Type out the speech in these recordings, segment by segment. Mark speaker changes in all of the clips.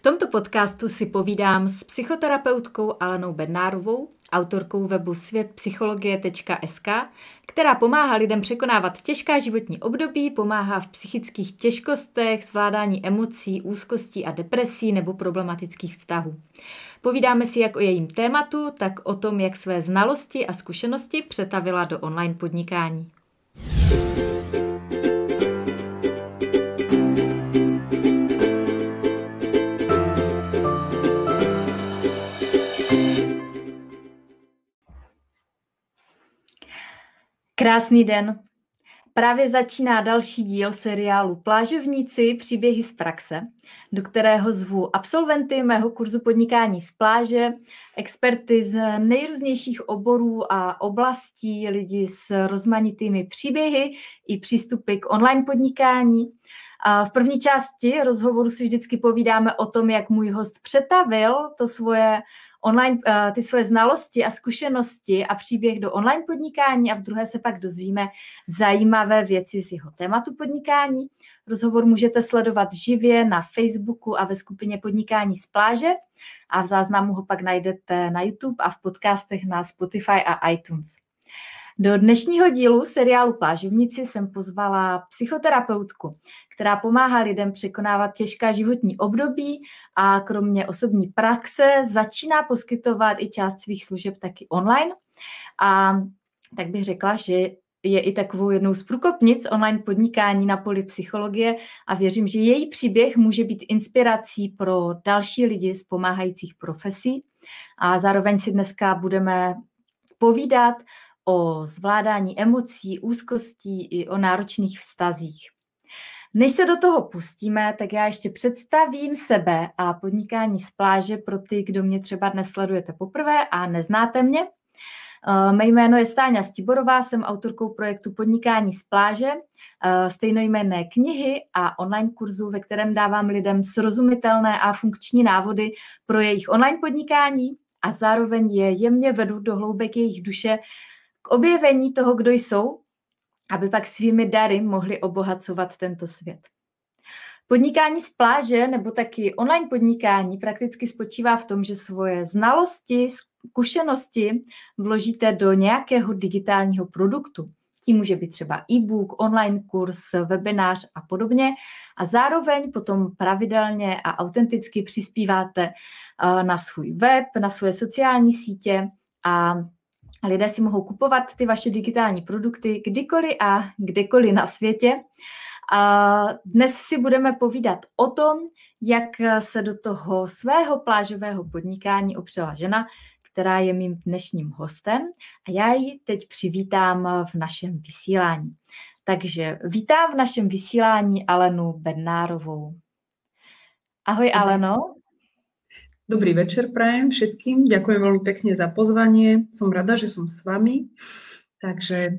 Speaker 1: V tomto podcastu si povídám s psychoterapeutkou Alenou Bednárovou, autorkou webu světpsychologie.sk, která pomáhá lidem překonávat těžká životní období, pomáhá v psychických těžkostech, zvládání emocí, úzkostí a depresí nebo problematických vztahů. Povídáme si jak o jejím tématu, tak o tom, jak své znalosti a zkušenosti přetavila do online podnikání. Krásný den. Právě začíná další díl seriálu Plážovníci příběhy z praxe, do kterého zvu absolventy mého kurzu podnikání z pláže, experty z nejrůznějších oborů a oblastí, lidi s rozmanitými příběhy i přístupy k online podnikání. V první části rozhovoru si vždycky povídáme o tom, jak můj host přetavil to svoje online, uh, ty svoje znalosti a zkušenosti a příběh do online podnikání a v druhé se pak dozvíme zajímavé věci z jeho tématu podnikání. Rozhovor můžete sledovat živě na Facebooku a ve skupině Podnikání z pláže a v záznamu ho pak najdete na YouTube a v podcastech na Spotify a iTunes. Do dnešního dílu seriálu Plážovníci jsem pozvala psychoterapeutku, která pomáhá lidem překonávat těžká životní období a kromě osobní praxe začíná poskytovat i část svých služeb taky online. A tak bych řekla, že je i takovou jednou z průkopnic online podnikání na poli psychologie a věřím, že její příběh může být inspirací pro další lidi z pomáhajících profesí. A zároveň si dneska budeme povídat o zvládání emocí, úzkostí i o náročných vztazích. Než se do toho pustíme, tak já ještě představím sebe a podnikání z pláže pro ty, kdo mě třeba dnes sledujete poprvé a neznáte mě. Eh, mé jméno je Stáňa Stiborová, jsem autorkou projektu Podnikání z pláže, eh, stejnojmenné knihy a online kurzu, ve kterém dávám lidem srozumitelné a funkční návody pro jejich online podnikání a zároveň je jemně vedu do hloubek jejich duše k objevení toho, kdo jsou aby pak svými dary mohli obohacovat tento svět. Podnikání z pláže nebo taky online podnikání prakticky spočívá v tom, že svoje znalosti, zkušenosti vložíte do nějakého digitálního produktu. Tím může být třeba e-book, online kurz, webinář a podobně. A zároveň potom pravidelně a autenticky přispíváte eh, na svůj web, na svoje sociální sítě a Lidé si mohou kupovat ty vaše digitální produkty kdykoliv a kdekoliv na světě. A dnes si budeme povídat o tom, jak se do toho svého plážového podnikání opřela žena, která je mým dnešním hostem a já ji teď přivítám v našem vysílání. Takže vítám v našem vysílání Alenu Bednárovou. Ahoj Aleno.
Speaker 2: Dobrý večer prajem všetkým. Ďakujem veľmi pekne za pozvanie. Som rada, že som s vami. Takže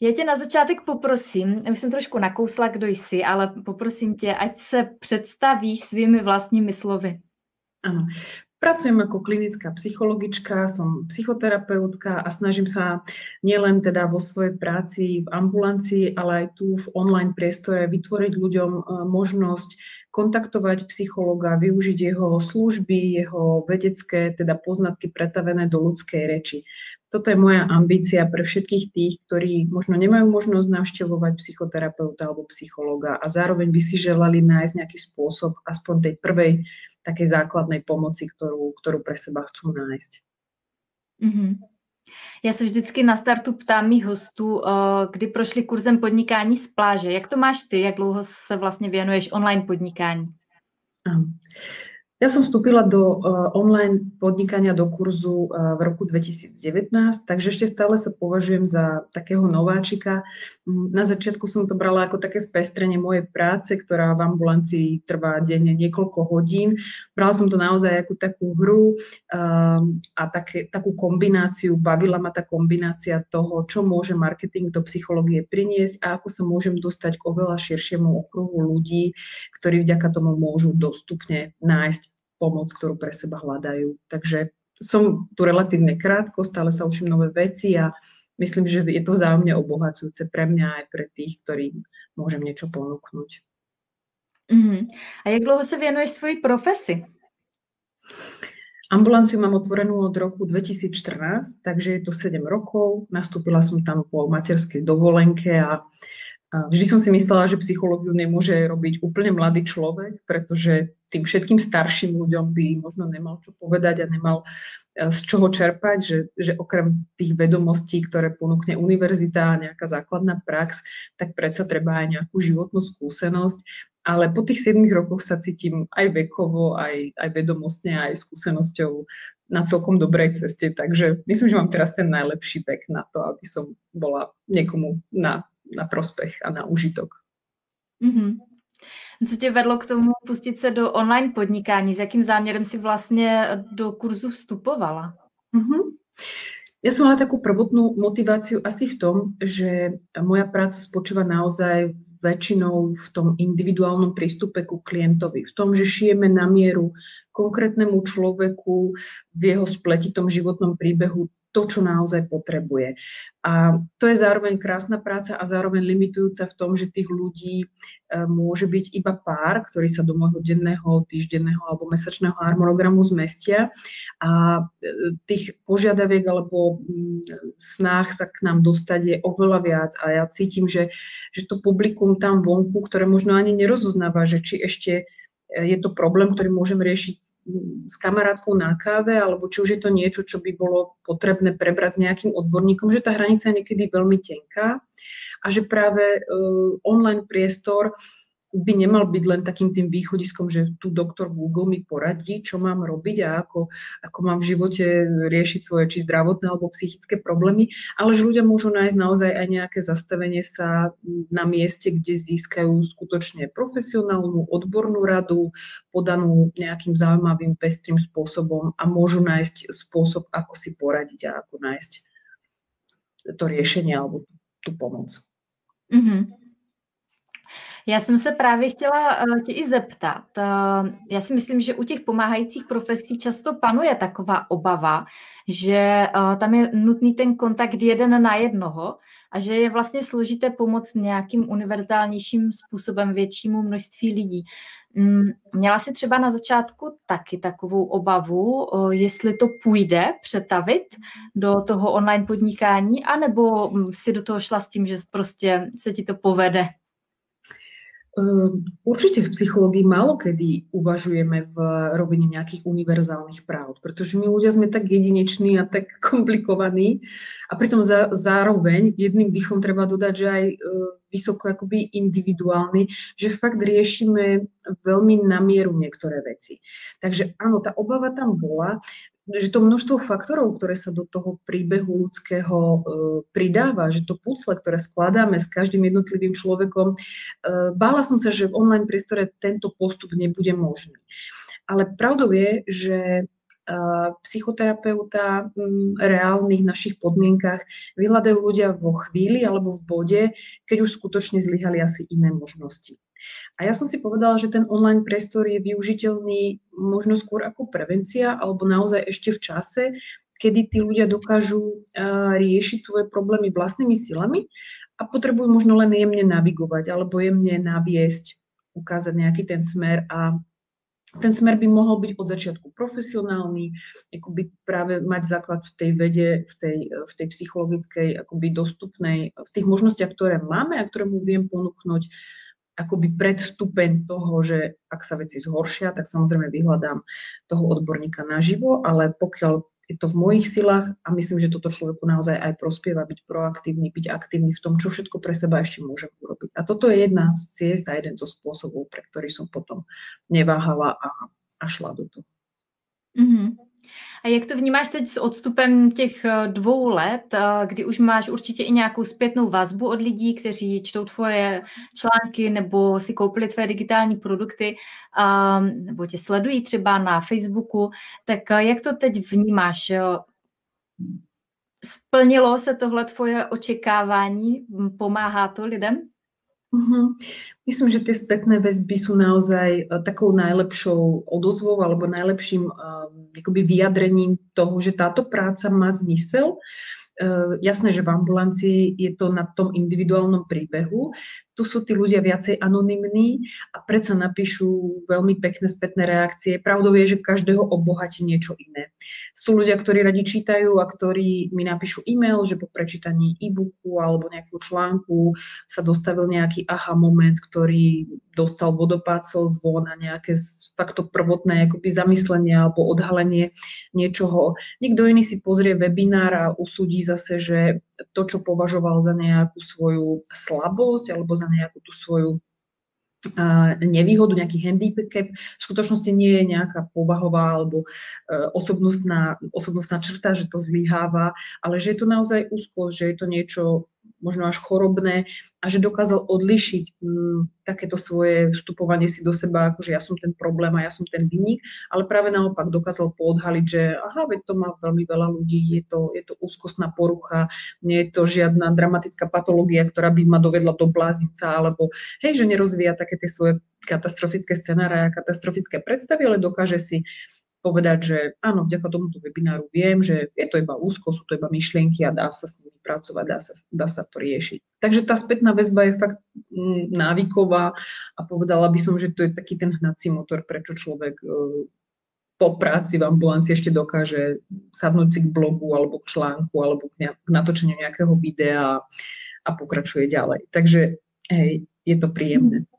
Speaker 1: já tě na začátek poprosím, už jsem trošku nakousla, kdo jsi, ale poprosím tě, ať se představíš svými vlastními slovy.
Speaker 2: Ano. Pracujem ako klinická psychologička, som psychoterapeutka a snažím sa nielen teda vo svojej práci v ambulancii, ale aj tu v online priestore vytvoriť ľuďom e, možnosť kontaktovať psychologa, využiť jeho služby, jeho vedecké teda poznatky pretavené do ľudskej reči. Toto je moja ambícia pre všetkých tých, ktorí možno nemajú možnosť navštevovať psychoterapeuta alebo psychologa a zároveň by si želali nájsť nejaký spôsob aspoň tej prvej takej základnej pomoci, ktorú, ktorú pre seba chcú nájsť.
Speaker 1: Mm-hmm. Já se vždycky na startu ptám mých hostů, eh, kdy prošli kurzem podnikání z pláže. Jak to máš ty? Jak dlouho se vlastně věnuješ online podnikání?
Speaker 2: Ja som vstúpila do uh, online podnikania do kurzu uh, v roku 2019, takže ešte stále sa považujem za takého nováčika. Na začiatku som to brala ako také spestrenie mojej práce, ktorá v ambulancii trvá denne niekoľko hodín. Brala som to naozaj ako takú hru uh, a také, takú kombináciu, bavila ma tá kombinácia toho, čo môže marketing do psychológie priniesť a ako sa môžem dostať k oveľa širšiemu okruhu ľudí, ktorí vďaka tomu môžu dostupne nájsť pomoc, ktorú pre seba hľadajú. Takže som tu relatívne krátko, stále sa učím nové veci a myslím, že je to vzájomne obohacujúce pre mňa aj pre tých, ktorým môžem niečo ponúknuť.
Speaker 1: Uh-huh. A jak dlouho se věnuješ svoji profesi?
Speaker 2: Ambulanciu mám otvorenú od roku 2014, takže je to 7 rokov. Nastúpila som tam po materskej dovolenke a Vždy som si myslela, že psychológiu nemôže robiť úplne mladý človek, pretože tým všetkým starším ľuďom by možno nemal čo povedať a nemal e, z čoho čerpať, že, že okrem tých vedomostí, ktoré ponúkne univerzita a nejaká základná prax, tak predsa treba aj nejakú životnú skúsenosť. Ale po tých 7 rokoch sa cítim aj vekovo, aj, aj vedomostne, aj skúsenosťou na celkom dobrej ceste. Takže myslím, že mám teraz ten najlepší vek na to, aby som bola niekomu na na prospech a na užitok.
Speaker 1: Mm-hmm. Co tě vedlo k tomu pustit se do online podnikání? S jakým záměrem si vlastně do kurzu vstupovala?
Speaker 2: Mm-hmm. Ja som mala takú prvotnú motiváciu asi v tom, že moja práca spočíva naozaj väčšinou v tom individuálnom prístupe ku klientovi, v tom, že šijeme na mieru konkrétnemu človeku v jeho spletitom životnom príbehu to, čo naozaj potrebuje. A to je zároveň krásna práca a zároveň limitujúca v tom, že tých ľudí e, môže byť iba pár, ktorí sa do môjho denného, týždenného alebo mesačného harmonogramu zmestia a e, tých požiadaviek alebo mm, snách sa k nám dostať je oveľa viac a ja cítim, že, že to publikum tam vonku, ktoré možno ani nerozoznáva, že či ešte e, je to problém, ktorý môžem riešiť s kamarátkou na káve, alebo či už je to niečo, čo by bolo potrebné prebrať s nejakým odborníkom, že tá hranica je niekedy veľmi tenká a že práve uh, online priestor by nemal byť len takým tým východiskom, že tu doktor Google mi poradí, čo mám robiť a ako, ako mám v živote riešiť svoje či zdravotné alebo psychické problémy, ale že ľudia môžu nájsť naozaj aj nejaké zastavenie sa na mieste, kde získajú skutočne profesionálnu, odbornú radu, podanú nejakým zaujímavým, pestrým spôsobom a môžu nájsť spôsob, ako si poradiť a ako nájsť to riešenie alebo tú pomoc.
Speaker 1: Mm-hmm. Já jsem se právě chtěla uh, tě i zeptat. Uh, já si myslím, že u těch pomáhajících profesí často panuje taková obava, že uh, tam je nutný ten kontakt jeden na jednoho a že je vlastně složité pomoct nějakým univerzálnějším způsobem většímu množství lidí. Mm, měla jsi třeba na začátku taky takovou obavu, jestli to půjde přetavit do toho online podnikání, anebo mm, si do toho šla s tím, že prostě se ti to povede?
Speaker 2: Ehm, určite v psychológii málo kedy uvažujeme v robení nejakých univerzálnych práv, pretože my ľudia sme tak jedineční a tak komplikovaní a pritom za, zároveň jedným dýchom treba dodať, že aj e, vysoko akoby individuálny, že fakt riešime veľmi na mieru niektoré veci. Takže áno, tá obava tam bola, že to množstvo faktorov, ktoré sa do toho príbehu ľudského e, pridáva, že to pucle, ktoré skladáme s každým jednotlivým človekom, e, bála som sa, že v online priestore tento postup nebude možný. Ale pravdou je, že e, psychoterapeuta v reálnych našich podmienkach vyhľadajú ľudia vo chvíli alebo v bode, keď už skutočne zlyhali asi iné možnosti. A ja som si povedala, že ten online priestor je využiteľný možno skôr ako prevencia, alebo naozaj ešte v čase, kedy tí ľudia dokážu riešiť svoje problémy vlastnými silami a potrebujú možno len jemne navigovať alebo jemne naviesť, ukázať nejaký ten smer a ten smer by mohol byť od začiatku profesionálny, akoby práve mať základ v tej vede, v tej, v tej psychologickej, akoby dostupnej, v tých možnostiach, ktoré máme a ktoré mu viem ponúknuť akoby predstupeň toho, že ak sa veci zhoršia, tak samozrejme vyhľadám toho odborníka naživo, ale pokiaľ je to v mojich silách a myslím, že toto človeku naozaj aj prospieva byť proaktívny, byť aktívny v tom, čo všetko pre seba ešte môžem urobiť. A toto je jedna z ciest a jeden zo spôsobov, pre ktorý som potom neváhala a, a šla do toho.
Speaker 1: Mm-hmm. A jak to vnímáš teď s odstupem těch eh, dvou let, eh, kdy už máš určitě i nějakou zpětnou vazbu od lidí, kteří čtou tvoje články nebo si koupili tvoje digitální produkty ehm, nebo tě sledují třeba na Facebooku, tak eh, jak to teď vnímáš? Splnilo se tohle tvoje očekávání? Pomáhá to lidem?
Speaker 2: Uh-huh. Myslím, že tie spätné väzby sú naozaj uh, takou najlepšou odozvou alebo najlepším uh, vyjadrením toho, že táto práca má zmysel jasné, že v ambulancii je to na tom individuálnom príbehu, tu sú tí ľudia viacej anonymní a predsa napíšu veľmi pekné spätné reakcie. Pravdou je, že každého obohatí niečo iné. Sú ľudia, ktorí radi čítajú a ktorí mi napíšu e-mail, že po prečítaní e-booku alebo nejakého článku sa dostavil nejaký aha moment, ktorý dostal vodopád zvon a nejaké fakto prvotné akoby zamyslenie alebo odhalenie niečoho. Niekto iný si pozrie webinár a usúdi zase, že to, čo považoval za nejakú svoju slabosť alebo za nejakú tú svoju nevýhodu, nejaký handicap, v skutočnosti nie je nejaká povahová alebo e, osobnostná, osobnostná črta, že to zlyháva, ale že je to naozaj úzkosť, že je to niečo možno až chorobné a že dokázal odlišiť m, mm, takéto svoje vstupovanie si do seba, ako že ja som ten problém a ja som ten vinník, ale práve naopak dokázal poodhaliť, že aha, veď to má veľmi veľa ľudí, je to, je to úzkostná porucha, nie je to žiadna dramatická patológia, ktorá by ma dovedla do blázinca, alebo hej, že nerozvíja také tie svoje katastrofické scenáre a katastrofické predstavy, ale dokáže si povedať, že áno, vďaka tomuto webináru viem, že je to iba úzko, sú to iba myšlienky a dá sa s nimi pracovať, dá sa, dá sa to riešiť. Takže tá spätná väzba je fakt mm, návyková a povedala by som, že to je taký ten hnací motor, prečo človek e, po práci v ambulancii ešte dokáže sadnúť si k blogu alebo k článku alebo k, natočeniu nejakého videa a pokračuje ďalej. Takže hej, je to príjemné.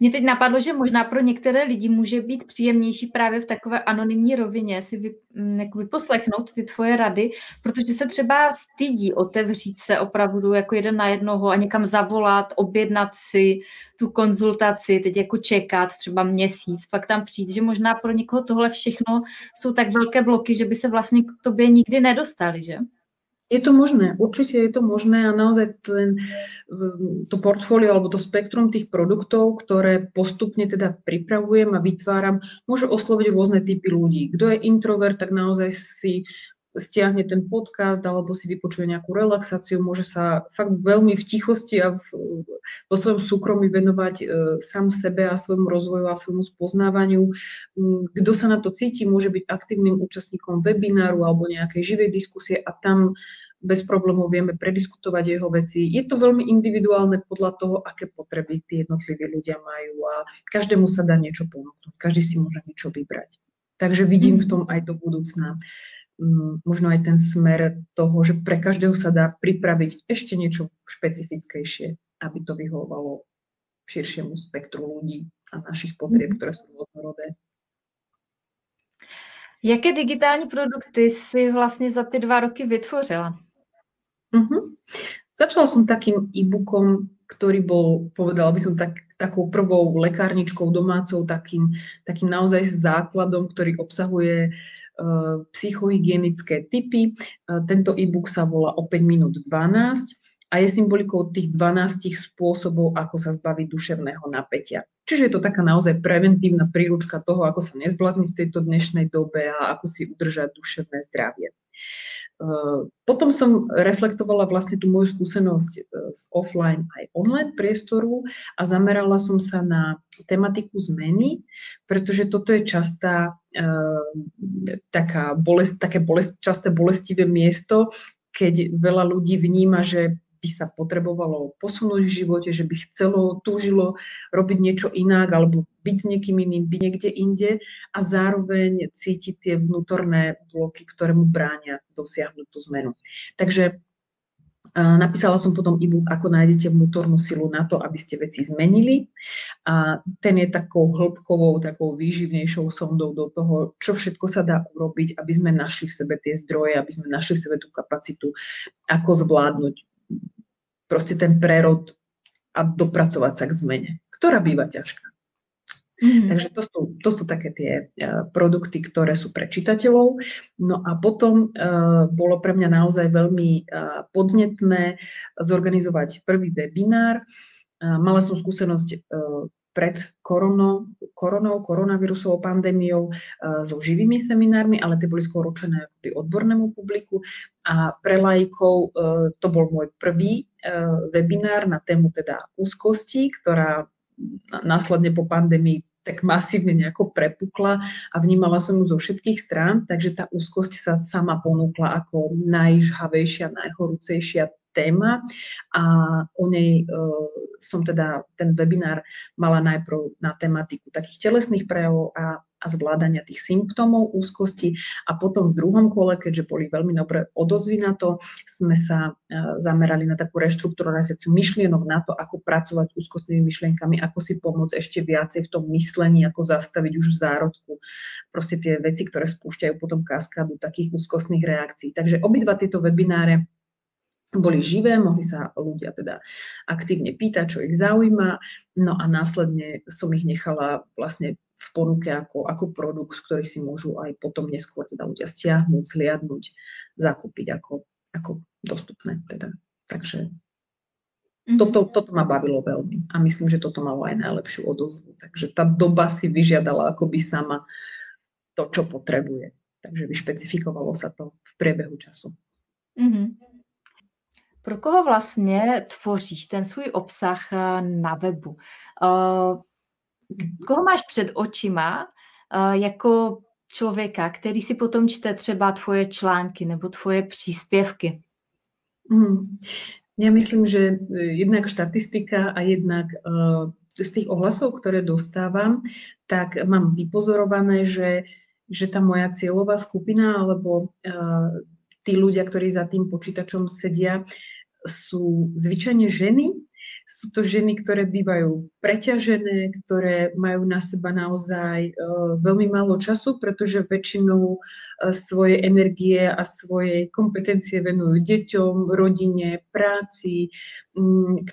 Speaker 1: Mě teď napadlo, že možná pro některé lidi může být příjemnější právě v takové anonymní rovině si mm, vyposlechnout ty tvoje rady, protože se třeba stydí otevřít se opravdu jako jeden na jednoho a někam zavolat, objednat si tu konzultaci, teď jako čekat třeba měsíc, pak tam přijít, že možná pro někoho tohle všechno jsou tak velké bloky, že by se vlastně k tobě nikdy nedostali, že?
Speaker 2: Je to možné, určite je to možné a naozaj ten, to portfólio alebo to spektrum tých produktov, ktoré postupne teda pripravujem a vytváram, môže osloviť rôzne typy ľudí. Kto je introvert, tak naozaj si stiahne ten podcast alebo si vypočuje nejakú relaxáciu, môže sa fakt veľmi v tichosti a v, vo svojom súkromí venovať e, sám sebe a svojmu rozvoju a svojmu spoznávaniu. Mm, kto sa na to cíti, môže byť aktívnym účastníkom webináru alebo nejakej živej diskusie a tam bez problémov vieme prediskutovať jeho veci. Je to veľmi individuálne podľa toho, aké potreby tí jednotliví ľudia majú a každému sa dá niečo ponúknuť, každý si môže niečo vybrať. Takže vidím v mhm. tom aj do budúcna mm, možno aj ten smer toho, že pre každého sa dá pripraviť ešte niečo špecifickejšie, aby to vyhovovalo širšiemu spektru ľudí a našich potrieb, mhm. ktoré sú rôznorodé.
Speaker 1: Jaké digitální produkty si vlastně za ty dva roky vytvořila?
Speaker 2: Uh-huh. Začala som takým e-bookom, ktorý bol, povedala by som, tak, takou prvou lekárničkou domácou, takým, takým naozaj základom, ktorý obsahuje uh, psychohygienické typy. Uh, tento e-book sa volá o 5 minút 12 a je symbolikou tých 12 spôsobov, ako sa zbaviť duševného napätia. Čiže je to taká naozaj preventívna príručka toho, ako sa nezblázniť v tejto dnešnej dobe a ako si udržať duševné zdravie. Ehm, potom som reflektovala vlastne tú moju skúsenosť e, z offline aj online priestoru a zamerala som sa na tematiku zmeny, pretože toto je častá, ehm, taká bolest, také bolest, časté bolestivé miesto, keď veľa ľudí vníma, že by sa potrebovalo posunúť v živote, že by chcelo, túžilo robiť niečo inak alebo byť s niekým iným, byť niekde inde a zároveň cítiť tie vnútorné bloky, ktoré mu bránia dosiahnuť tú zmenu. Takže Napísala som potom e-book, ako nájdete vnútornú silu na to, aby ste veci zmenili. A ten je takou hĺbkovou, takou výživnejšou sondou do toho, čo všetko sa dá urobiť, aby sme našli v sebe tie zdroje, aby sme našli v sebe tú kapacitu, ako zvládnuť proste ten prerod a dopracovať sa k zmene, ktorá býva ťažká. Mm-hmm. Takže to sú, to sú také tie uh, produkty, ktoré sú pre čitateľov. No a potom uh, bolo pre mňa naozaj veľmi uh, podnetné zorganizovať prvý webinár. Uh, mala som skúsenosť uh, pred koronou, koronou, koronavírusovou pandémiou uh, so živými seminármi, ale tie boli skôr určené akoby odbornému publiku a pre lajkov uh, to bol môj prvý webinár na tému teda úzkosti, ktorá následne po pandémii tak masívne nejako prepukla a vnímala som ju zo všetkých strán, takže tá úzkosť sa sama ponúkla ako najžhavejšia, najhorúcejšia téma. A o nej e, som teda ten webinár mala najprv na tematiku takých telesných prejavov a, a zvládania tých symptómov úzkosti a potom v druhom kole, keďže boli veľmi dobre odozvy na to, sme sa e, zamerali na takú reštrukturalizáciu myšlienok na to, ako pracovať s úzkostnými myšlienkami, ako si pomôcť ešte viacej v tom myslení, ako zastaviť už v zárodku proste tie veci, ktoré spúšťajú potom kaskádu takých úzkostných reakcií. Takže obidva tieto webináre boli živé, mohli sa ľudia teda aktívne pýtať, čo ich zaujíma, no a následne som ich nechala vlastne v ponuke ako, ako produkt, ktorý si môžu aj potom neskôr teda ľudia stiahnuť, zliadnúť, zakúpiť ako, ako dostupné. Teda. Takže mm-hmm. toto, toto ma bavilo veľmi a myslím, že toto malo aj najlepšiu odozvu. Takže tá doba si vyžiadala akoby sama to, čo potrebuje. Takže vyšpecifikovalo sa to v priebehu času. Mm-hmm.
Speaker 1: Pro koho vlastně tvoříš ten svůj obsah eh, na webu? Eh, koho máš před očima eh, jako člověka, který si potom čte třeba tvoje články nebo tvoje příspěvky?
Speaker 2: Mm. Ja myslím, že jednak štatistika a jednak uh, z tých ohlasov, ktoré dostávam, tak mám vypozorované, že, že tá moja cieľová skupina alebo tí ľudia, ktorí za tým počítačom sedia, sú zvyčajne ženy. Sú to ženy, ktoré bývajú preťažené, ktoré majú na seba naozaj uh, veľmi málo času, pretože väčšinou uh, svoje energie a svoje kompetencie venujú deťom, rodine, práci,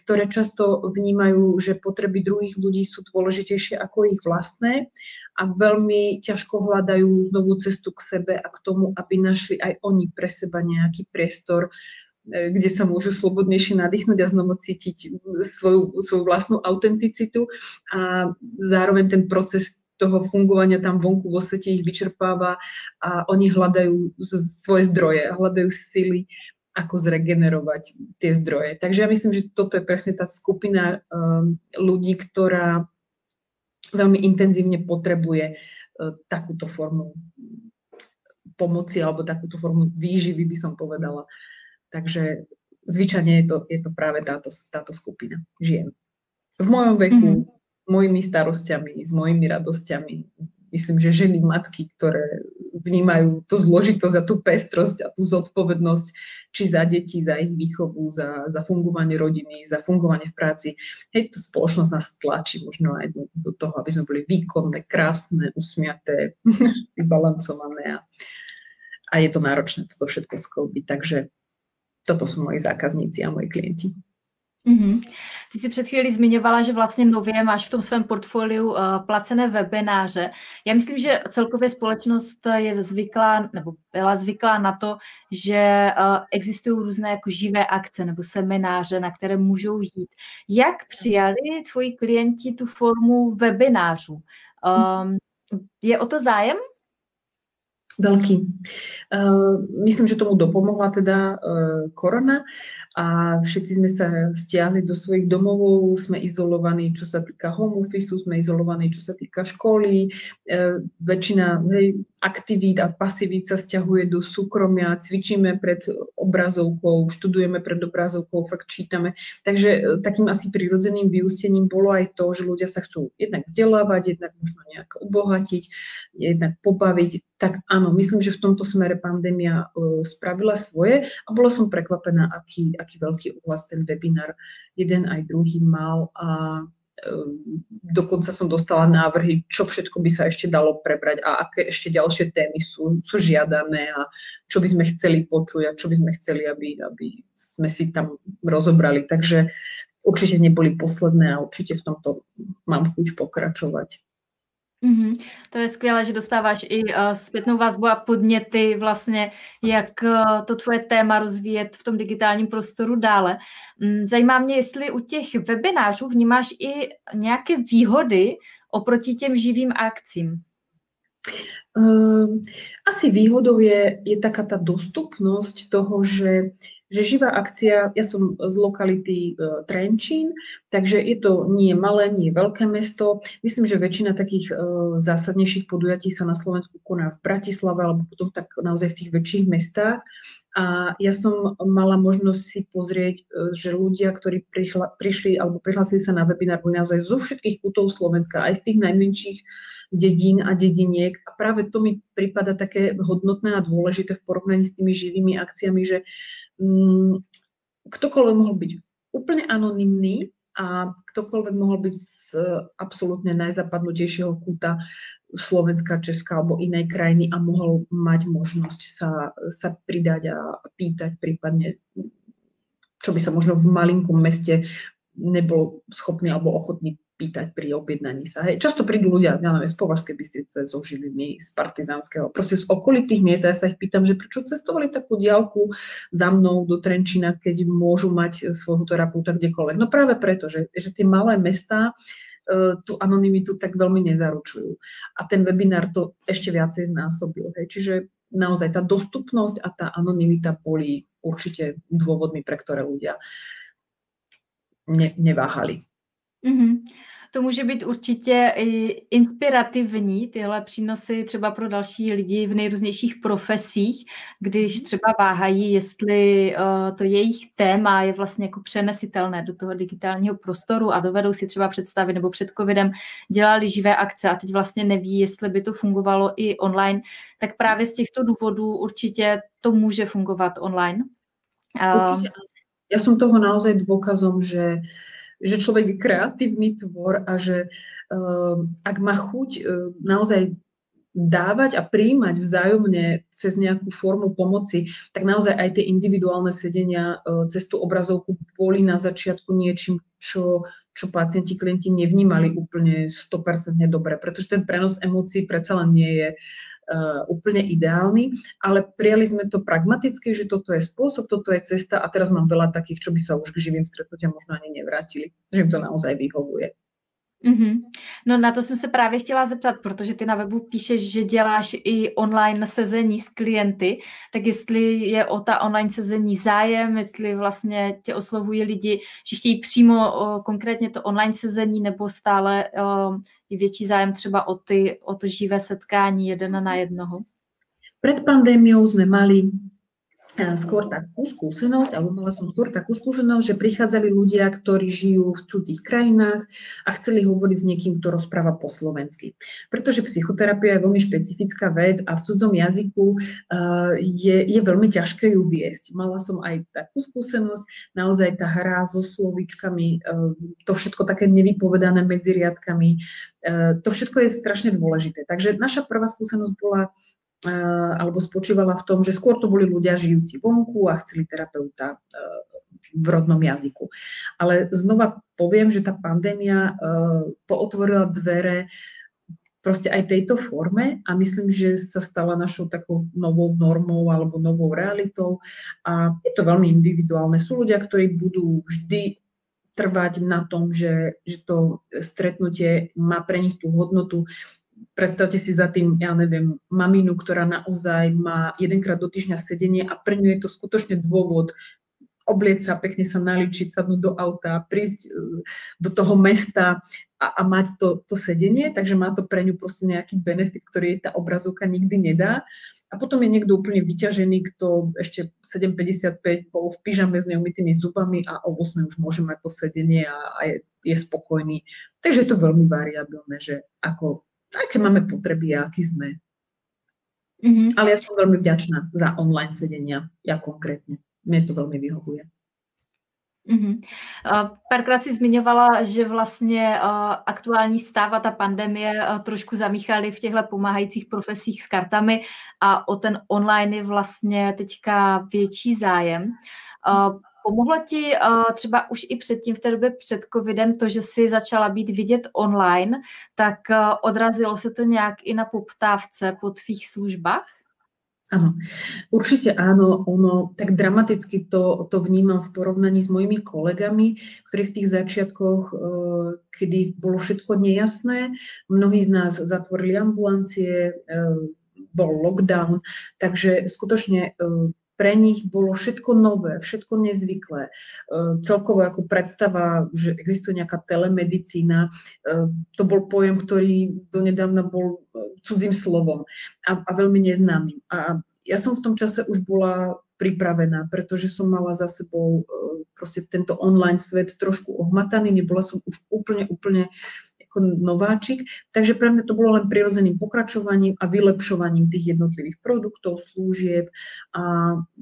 Speaker 2: ktoré často vnímajú, že potreby druhých ľudí sú dôležitejšie ako ich vlastné a veľmi ťažko hľadajú znovu cestu k sebe a k tomu, aby našli aj oni pre seba nejaký priestor, E, kde sa môžu slobodnejšie nadýchnuť a znovu cítiť svoju, svoju vlastnú autenticitu a zároveň ten proces toho fungovania tam vonku vo svete ich vyčerpáva a oni hľadajú svoje zdroje, hľadajú sily, ako zregenerovať tie zdroje. Takže ja myslím, že toto je presne tá skupina um, ľudí, ktorá veľmi intenzívne potrebuje uh, takúto formu pomoci alebo takúto formu výživy, by som povedala. Takže zvyčajne je to, je to práve táto, táto skupina žien. V mojom veku, mm-hmm. mojimi starostiami, s mojimi radosťami, myslím, že ženy, matky, ktoré vnímajú tú zložitosť a tú pestrosť a tú zodpovednosť, či za deti, za ich výchovu, za, za fungovanie rodiny, za fungovanie v práci. Hej, tá spoločnosť nás tlačí možno aj do, do toho, aby sme boli výkonné, krásne, usmiaté, vybalancované a, a je to náročné toto všetko sklbiť. Takže toto sú moji zákazníci a moji klienti.
Speaker 1: Mm-hmm. Ty si před chvíli zmiňovala, že vlastně nově máš v tom svém portfoliu uh, placené webináře. Já myslím, že celkově společnost je zvyklá, nebo byla zvyklá na to, že uh, existují různé jako živé akce nebo semináře, na které můžou jít. Jak přijali tvoji klienti tu formu webinářů? Um, je o to zájem?
Speaker 2: Veľký. Uh, myslím, že tomu dopomohla teda uh, korona a všetci sme sa stiahli do svojich domovov, sme izolovaní, čo sa týka home office, sme izolovaní, čo sa týka školy. Uh, väčšina hej, aktivít a pasivít sa stiahuje do súkromia, cvičíme pred obrazovkou, študujeme pred obrazovkou, fakt čítame. Takže takým asi prirodzeným vyústením bolo aj to, že ľudia sa chcú jednak vzdelávať, jednak možno nejak obohatiť, jednak pobaviť. Tak áno, myslím, že v tomto smere pandémia uh, spravila svoje a bola som prekvapená, aký, aký veľký úhlas ten webinár jeden aj druhý mal a dokonca som dostala návrhy, čo všetko by sa ešte dalo prebrať a aké ešte ďalšie témy sú, sú žiadané a čo by sme chceli počuť a čo by sme chceli, aby, aby sme si tam rozobrali. Takže určite neboli posledné a určite v tomto mám chuť pokračovať.
Speaker 1: Mm-hmm. To je skvělé, že dostáváš i uh, zpětnou vazbu a podněty vlastně, jak uh, to tvoje téma rozvíjet v tom digitálním prostoru dále. Um, zajímá mě, jestli u těch webinářů vnímáš i nějaké výhody oproti těm živým akcím.
Speaker 2: Uh, asi výhodou je, je taká tá dostupnosť toho, že že živá akcia, ja som z lokality uh, Trenčín, takže je to nie malé, nie veľké mesto. Myslím, že väčšina takých uh, zásadnejších podujatí sa na Slovensku koná v Bratislave alebo potom tak naozaj v tých väčších mestách. A ja som mala možnosť si pozrieť, uh, že ľudia, ktorí prišla, prišli alebo prihlásili sa na webinár, boli naozaj zo všetkých kútov Slovenska, aj z tých najmenších dedín a dediniek. A práve to mi prípada také hodnotné a dôležité v porovnaní s tými živými akciami, že mm, ktokoľvek mohol byť úplne anonymný a ktokoľvek mohol byť z absolútne najzapadnutejšieho kúta Slovenska, Česka alebo inej krajiny a mohol mať možnosť sa, sa pridať a pýtať prípadne, čo by sa možno v malinkom meste nebol schopný alebo ochotný pýtať pri objednaní sa. Hej. Často prídu ľudia, ja neviem, z Považskej Bystrice, zo Žiliny, z Partizánskeho, proste z okolitých miest a ja sa ich pýtam, že prečo cestovali takú diálku za mnou do Trenčína, keď môžu mať svojho terapeuta kdekoľvek. No práve preto, že, že tie malé mestá e, tú anonymitu tak veľmi nezaručujú. A ten webinár to ešte viacej znásobil. Hej. Čiže naozaj tá dostupnosť a tá anonimita boli určite dôvodmi, pre ktoré ľudia ne, neváhali.
Speaker 1: Mm-hmm. To může být určitě i inspirativní, tyhle přínosy třeba pro další lidi v nejrůznějších profesích, když mhm. třeba váhají, jestli uh, to jejich téma je vlastně jako přenesitelné do toho digitálního prostoru a dovedou si třeba představit, nebo před covidem dělali živé akce a teď vlastně neví, jestli by to fungovalo i online, tak právě z těchto důvodů určitě to může fungovat online.
Speaker 2: Uh, ja som toho naozaj dôkazom, že že človek je kreatívny tvor a že uh, ak má chuť uh, naozaj dávať a príjmať vzájomne cez nejakú formu pomoci, tak naozaj aj tie individuálne sedenia uh, cez tú obrazovku boli na začiatku niečím, čo, čo pacienti, klienti nevnímali úplne 100% dobre, pretože ten prenos emócií predsa len nie je uh, úplne ideálny, ale prijali sme to pragmaticky, že toto je spôsob, toto je cesta a teraz mám veľa takých, čo by sa už k živým stretnutiam možno ani nevrátili, že im to naozaj vyhovuje.
Speaker 1: Mm-hmm. No na to jsem se právě chtěla zeptat, protože ty na webu píšeš, že děláš i online sezení s klienty, tak jestli je o ta online sezení zájem, jestli vlastně tě oslovují lidi, že chtějí přímo o, konkrétně to online sezení, nebo stále o, je větší zájem třeba o, ty, o to živé setkání jeden na jednoho?
Speaker 2: Pred pandémiou sme mali skôr takú skúsenosť, alebo mala som skôr takú skúsenosť, že prichádzali ľudia, ktorí žijú v cudzích krajinách a chceli hovoriť s niekým, kto rozpráva po slovensky. Pretože psychoterapia je veľmi špecifická vec a v cudzom jazyku uh, je, je veľmi ťažké ju viesť. Mala som aj takú skúsenosť, naozaj tá hra so slovičkami, uh, to všetko také nevypovedané medzi riadkami, uh, to všetko je strašne dôležité. Takže naša prvá skúsenosť bola alebo spočívala v tom, že skôr to boli ľudia žijúci vonku a chceli terapeuta v rodnom jazyku. Ale znova poviem, že tá pandémia pootvorila dvere proste aj tejto forme a myslím, že sa stala našou takou novou normou alebo novou realitou a je to veľmi individuálne. Sú ľudia, ktorí budú vždy trvať na tom, že, že to stretnutie má pre nich tú hodnotu predstavte si za tým, ja neviem, maminu, ktorá naozaj má jedenkrát do týždňa sedenie a pre ňu je to skutočne dôvod oblieť sa, pekne sa naličiť, sadnúť do auta, prísť e, do toho mesta a, a mať to, to sedenie, takže má to pre ňu proste nejaký benefit, ktorý jej tá obrazovka nikdy nedá. A potom je niekto úplne vyťažený, kto ešte 7.55 bol v pyžame s neumytými zubami a o 8 už môže mať to sedenie a, a je, je spokojný. Takže je to veľmi variabilné, že ako aké máme potreby a aký sme. Mm-hmm. Ale ja som veľmi vďačná za online sedenia, ja konkrétne. Mne to veľmi vyhovuje.
Speaker 1: Mm-hmm. Párkrát si zmiňovala, že vlastně aktuální stav a ta pandemie trošku zamíchaly v těchto pomáhajících profesích s kartami a o ten online je vlastně teďka větší zájem. Pomohlo ti uh, třeba už i předtím, v té době před covidem, to, že si začala být vidět online, tak uh, odrazilo se to nějak i na poptávce po tvých službách?
Speaker 2: Áno, určite áno. Ono tak dramaticky to, to vnímam v porovnaní s mojimi kolegami, ktorí v tých začiatkoch, kedy bolo všetko nejasné, mnohí z nás zatvorili ambulancie, bol lockdown, takže skutočne pre nich bolo všetko nové, všetko nezvyklé. E, celkovo ako predstava, že existuje nejaká telemedicína, e, to bol pojem, ktorý donedávna bol e, cudzím slovom a, a veľmi neznámym. A ja som v tom čase už bola pripravená, pretože som mala za sebou proste tento online svet trošku ohmataný, nebola som už úplne, úplne ako nováčik, takže pre mňa to bolo len prirodzeným pokračovaním a vylepšovaním tých jednotlivých produktov, služieb a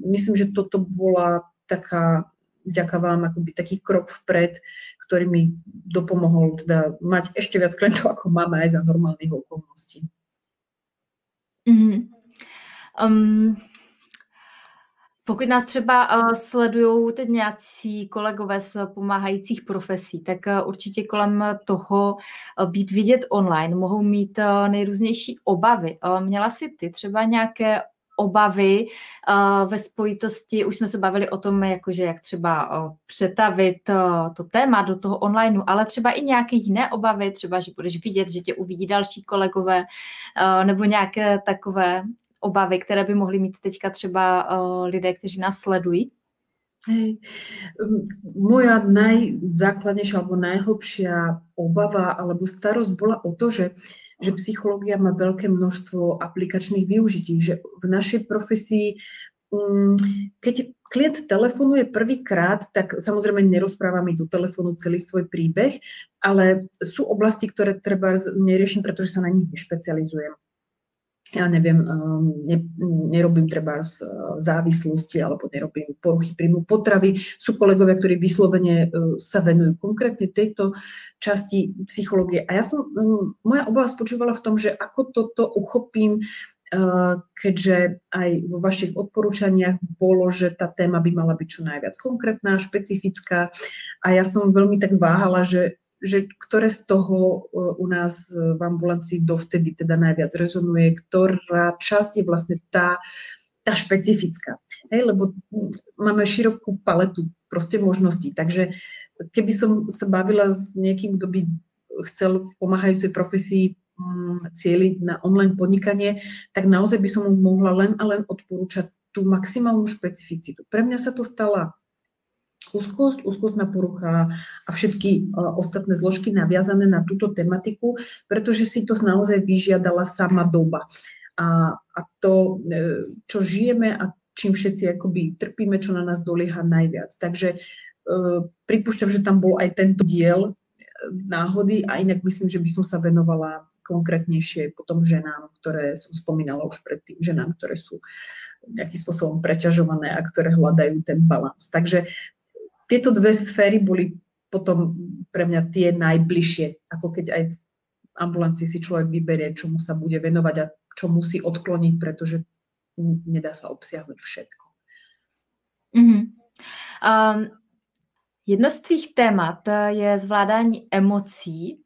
Speaker 2: myslím, že toto bola taká, vďaka vám, akoby taký krok vpred, ktorý mi dopomohol teda mať ešte viac klientov, ako máme aj za normálnych okolností.
Speaker 1: Mm-hmm. Um, pokud nás třeba uh, sledují teď nějací kolegové z pomáhajících profesí, tak uh, určitě kolem toho uh, být vidět online mohou mít nejrůznější obavy. Měla si ty třeba nějaké obavy ve spojitosti, už jsme se bavili o tom, jakože jak třeba přetavit to téma do toho onlineu, ale třeba i nějaké jiné obavy, třeba, že budeš vidět, že tě uvidí další kolegové, nebo nějaké takové obavy, které by mohly mít teďka třeba uh, lidé, kteří nás sledují?
Speaker 2: Hej. Moja najzákladnejšia alebo najhlbšia obava alebo starosť bola o to, že, že psychológia má veľké množstvo aplikačných využití, že v našej profesii um, keď klient telefonuje prvýkrát, tak samozrejme nerozpráva mi do telefónu celý svoj príbeh, ale sú oblasti, ktoré treba neriešim, pretože sa na nich nešpecializujem ja neviem, ehm, ne, nerobím treba z závislosti alebo nerobím poruchy príjmu potravy. Sú kolegovia, ktorí vyslovene e, sa venujú konkrétne tejto časti psychológie. A ja som, moja obava spočívala v tom, že ako toto uchopím, e, keďže aj vo vašich odporúčaniach bolo, že tá téma by mala byť čo najviac konkrétna, špecifická. A ja som veľmi tak váhala, že že ktoré z toho e, u nás v ambulancii dovtedy teda najviac rezonuje, ktorá časť je vlastne tá, tá špecifická. Hej, lebo máme širokú paletu proste možností. Takže keby som sa bavila s niekým, kto by chcel v pomáhajúcej profesii mm, cieliť na online podnikanie, tak naozaj by som mu mohla len a len odporúčať tú maximálnu špecificitu. Pre mňa sa to stala úzkosť, úzkostná porucha a všetky e, ostatné zložky naviazané na túto tematiku, pretože si to naozaj vyžiadala sama doba. A, a to, e, čo žijeme a čím všetci akoby trpíme, čo na nás dolieha najviac. Takže e, pripúšťam, že tam bol aj tento diel náhody a inak myslím, že by som sa venovala konkrétnejšie potom ženám, ktoré som spomínala už predtým, ženám, ktoré sú nejakým spôsobom preťažované a ktoré hľadajú ten balans. Takže tieto dve sféry boli potom pre mňa tie najbližšie, ako keď aj v ambulancii si človek vyberie, čomu sa bude venovať a čo musí odkloniť, pretože nedá sa obsiahnuť všetko.
Speaker 1: Mm-hmm. Um, jedno z tvých témat je zvládání emocí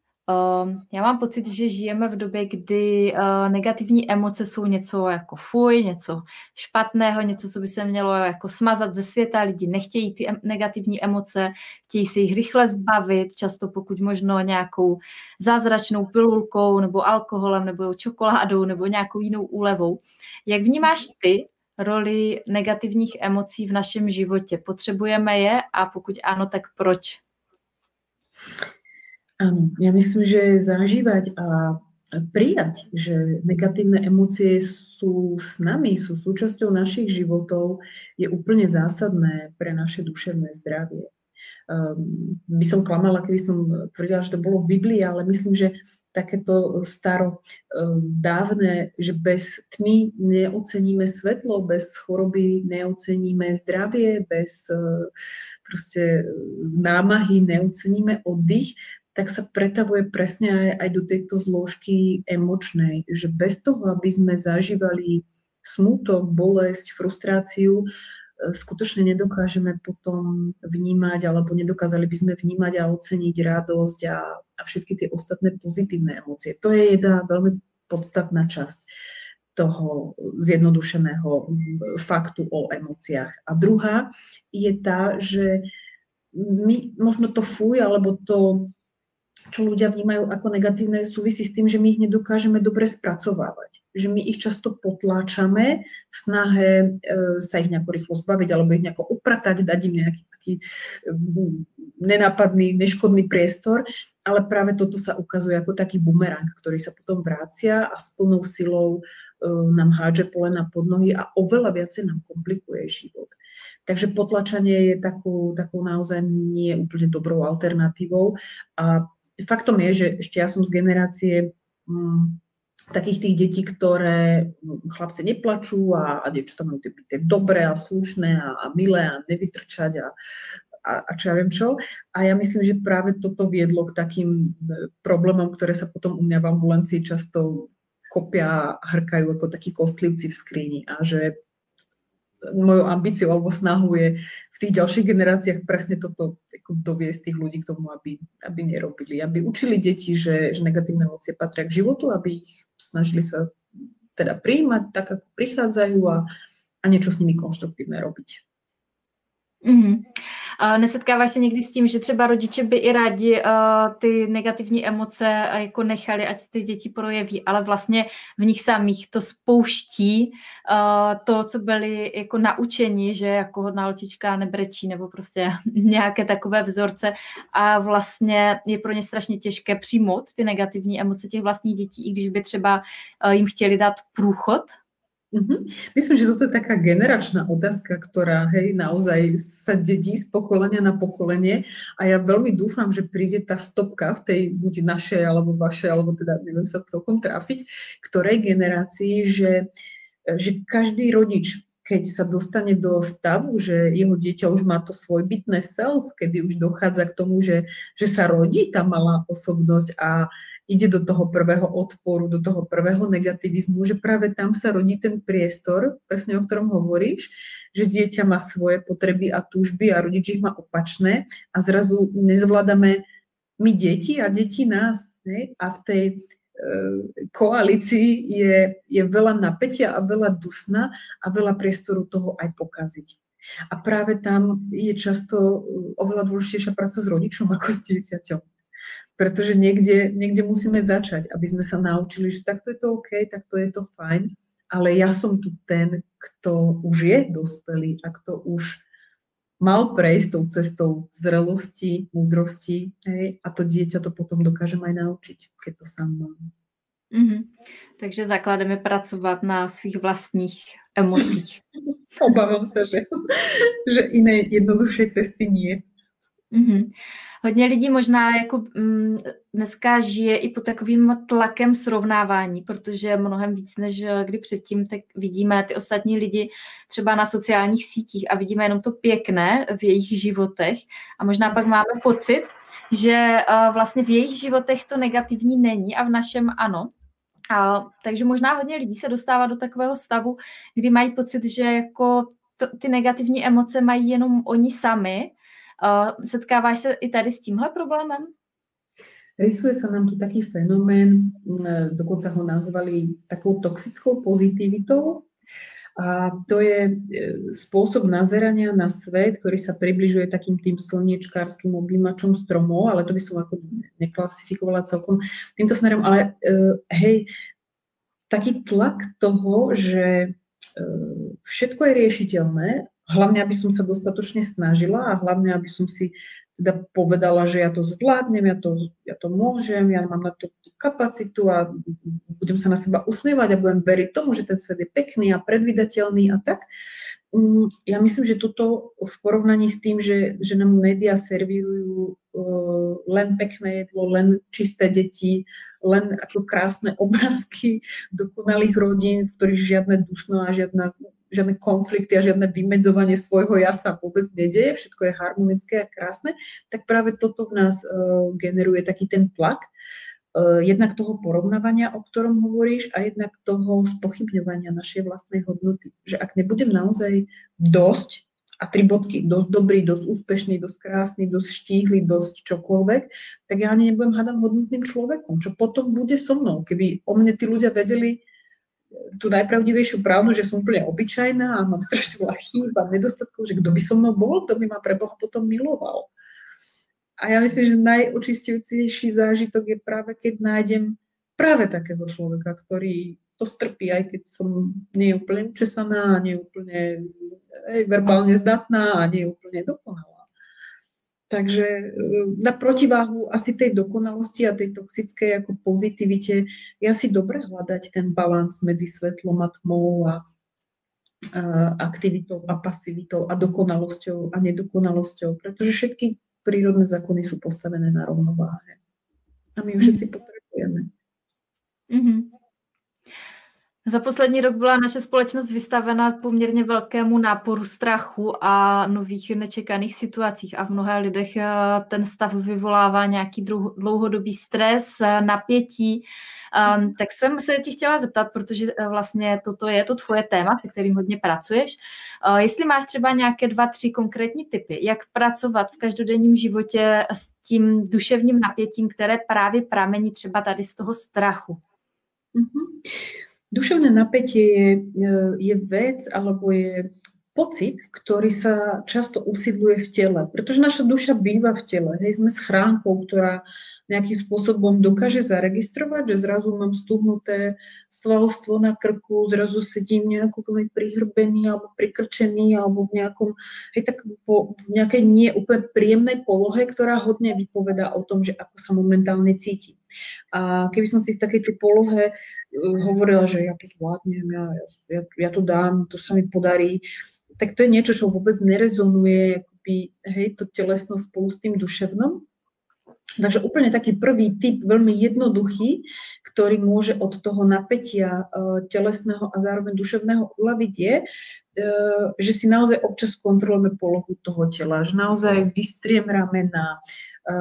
Speaker 1: já mám pocit, že žijeme v době, kdy uh, negativní emoce jsou něco jako fuj, něco špatného, něco, co by se mělo jako smazat ze světa. Lidi nechtějí ty negativní emoce, chtějí se jich rychle zbavit, často pokud možno nějakou zázračnou pilulkou nebo alkoholem nebo čokoládou nebo nějakou jinou úlevou. Jak vnímáš ty roli negativních emocí v našem životě? Potřebujeme je a pokud ano, tak proč?
Speaker 2: Áno, ja myslím, že zažívať a prijať, že negatívne emócie sú s nami, sú súčasťou našich životov, je úplne zásadné pre naše duševné zdravie. Um, by som klamala, keby som tvrdila, že to bolo v Biblii, ale myslím, že takéto staro um, dávne, že bez tmy neoceníme svetlo, bez choroby neoceníme zdravie, bez uh, proste námahy neoceníme oddych tak sa pretavuje presne aj, aj do tejto zložky emočnej, že bez toho, aby sme zažívali smútok, bolesť, frustráciu, e, skutočne nedokážeme potom vnímať, alebo nedokázali by sme vnímať a oceniť radosť a, a všetky tie ostatné pozitívne emócie. To je jedna veľmi podstatná časť toho zjednodušeného faktu o emóciách. A druhá je tá, že my možno to fuj, alebo to čo ľudia vnímajú ako negatívne, súvisí s tým, že my ich nedokážeme dobre spracovávať. že my ich často potláčame v snahe e, sa ich nejako rýchlo zbaviť alebo ich nejako upratať, dať im nejaký taký e, nenápadný, neškodný priestor, ale práve toto sa ukazuje ako taký bumerang, ktorý sa potom vrácia a s plnou silou e, nám hádže polena pod nohy a oveľa viacej nám komplikuje život. Takže potlačanie je takou, takou naozaj nie úplne dobrou alternatívou a faktom je, že ešte ja som z generácie um, takých tých detí, ktoré mm, chlapce neplačú a, a dievčatá majú tie, dobré a slušné a, a milé a nevytrčať a, a, a čo ja viem čo. A ja myslím, že práve toto viedlo k takým e, problémom, ktoré sa potom u mňa v ambulancii často kopia a hrkajú ako takí kostlivci v skrini a že mojou ambíciou alebo snahou je v tých ďalších generáciách presne toto ako doviesť tých ľudí k tomu, aby, aby nerobili. Aby učili deti, že, že negatívne emócie patria k životu, aby ich snažili sa teda prijímať tak, ako prichádzajú a, a niečo s nimi konštruktívne robiť.
Speaker 1: Mm-hmm. Nesetkáváš se někdy s tím, že třeba rodiče by i rádi uh, ty negativní emoce uh, jako nechali, ať ty děti projeví, ale vlastně v nich samých to spouští uh, to, co byli jako naučeni, že jako hodná holčička nebrečí nebo prostě nějaké takové vzorce a vlastně je pro ně strašně těžké přijmout ty negativní emoce těch vlastních dětí, i když by třeba uh, jim chtěli dát průchod
Speaker 2: Mm-hmm. Myslím, že toto je taká generačná otázka, ktorá hej, naozaj sa dedí z pokolenia na pokolenie a ja veľmi dúfam, že príde tá stopka v tej buď našej alebo vašej, alebo teda neviem sa celkom trafiť, ktorej generácii, že, že každý rodič keď sa dostane do stavu, že jeho dieťa už má to svoj bytné self, kedy už dochádza k tomu, že, že sa rodí tá malá osobnosť a ide do toho prvého odporu, do toho prvého negativizmu, že práve tam sa rodí ten priestor, presne o ktorom hovoríš, že dieťa má svoje potreby a túžby a rodič ich má opačné a zrazu nezvládame my deti a deti nás. Ne? A v tej e, koalícii je, je veľa napätia a veľa dusna a veľa priestoru toho aj pokaziť. A práve tam je často e, oveľa dôležitejšia práca s rodičom ako s dieťaťom pretože niekde, niekde musíme začať, aby sme sa naučili, že takto je to OK, takto je to fajn, ale ja som tu ten, kto už je dospelý a kto už mal prejsť tou cestou zrelosti, múdrosti hej, a to dieťa to potom dokážem aj naučiť, keď to sám mám.
Speaker 1: Mm-hmm. Takže základem je pracovat na svých vlastních emocích.
Speaker 2: Obávám se, že, že iné jednoduššie cesty nie.
Speaker 1: Mm-hmm. Hodně lidí možná jako mm, dneska žije i pod takovým tlakem srovnávání, protože mnohem víc než eh, kdy předtím, tak vidíme ty ostatní lidi třeba na sociálních sítích a vidíme jenom to pěkné v jejich životech a možná pak máme pocit, že uh, vlastně v jejich životech to negativní není a v našem ano. A, takže možná hodně lidí se dostává do takového stavu, kdy mají pocit, že jako to, ty negativní emoce mají jenom oni sami Setkáváš se i tady s tímhle problémem?
Speaker 2: Rysuje sa nám tu taký fenomén, dokonca ho nazvali takou toxickou pozitivitou. A to je e, spôsob nazerania na svet, ktorý sa približuje takým tým slniečkárským objímačom stromov, ale to by som ako neklasifikovala celkom týmto smerom. Ale hej, taký tlak toho, že všetko je riešiteľné hlavne, aby som sa dostatočne snažila a hlavne, aby som si teda povedala, že ja to zvládnem, ja to, ja to môžem, ja mám na to kapacitu a budem sa na seba usmievať a budem veriť tomu, že ten svet je pekný a predvydateľný a tak. Mm, ja myslím, že toto v porovnaní s tým, že, že nám médiá servírujú uh, len pekné jedlo, len čisté deti, len ako krásne obrázky dokonalých rodín, v ktorých žiadne dusno a žiadna žiadne konflikty a žiadne vymedzovanie svojho ja sa vôbec nedeje, všetko je harmonické a krásne, tak práve toto v nás uh, generuje taký ten tlak, uh, jednak toho porovnávania, o ktorom hovoríš, a jednak toho spochybňovania našej vlastnej hodnoty. Že ak nebudem naozaj dosť, a tri bodky, dosť dobrý, dosť úspešný, dosť krásny, dosť štíhly, dosť čokoľvek, tak ja ani nebudem hádam hodnotným človekom. Čo potom bude so mnou? Keby o mne tí ľudia vedeli tú najpravdivejšiu pravdu, že som úplne obyčajná a mám strašne veľa chýb a nedostatkov, že kto by so mnou bol, kto by ma pre Boha potom miloval. A ja myslím, že najočistujúcejší zážitok je práve, keď nájdem práve takého človeka, ktorý to strpí, aj keď som nie je úplne česaná, nie je úplne aj verbálne zdatná a nie je úplne dokonalá. Takže e, na protiváhu asi tej dokonalosti a tej toxickej ako pozitivite je asi dobre hľadať ten balans medzi svetlom a tmou a, a aktivitou a pasivitou a dokonalosťou a nedokonalosťou, pretože všetky prírodné zákony sú postavené na rovnováhe. A my ju všetci potrebujeme. Mm-hmm.
Speaker 1: Za poslední rok byla naše společnost vystavena poměrně velkému náporu strachu a nových nečekaných situacích a v mnoha lidech eh, ten stav vyvolává nějaký dlouhodobý stres, eh, napětí. Um, tak jsem se ti chtěla zeptat, protože eh, vlastně toto je to tvoje téma, se kterým hodně pracuješ. Jestli máš třeba nějaké dva, tři konkrétní typy, jak pracovat v každodenním životě s tím duševním napětím, které právě pramení třeba tady z toho strachu.
Speaker 2: Mm-hmm. Duševné napätie je, e, je vec alebo je pocit, ktorý sa často usídluje v tele, pretože naša duša býva v tele. Hej, sme schránkou, ktorá nejakým spôsobom dokáže zaregistrovať, že zrazu mám stuhnuté svalstvo na krku, zrazu sedím nejako veľmi prihrbený alebo prikrčený alebo v nejakom, hej, tak po, v nejakej nie úplne príjemnej polohe, ktorá hodne vypoveda o tom, že ako sa momentálne cítim. A keby som si v takejto polohe uh, hovorila, že ja to zvládnem, ja, ja, ja to dám, to sa mi podarí, tak to je niečo, čo vôbec nerezonuje, akoby, hej, to telesno spolu s tým duševnom. Takže úplne taký prvý typ, veľmi jednoduchý, ktorý môže od toho napätia e, telesného a zároveň duševného uľaviť je, e, že si naozaj občas kontrolujeme polohu toho tela, že naozaj vystriem ramena, e,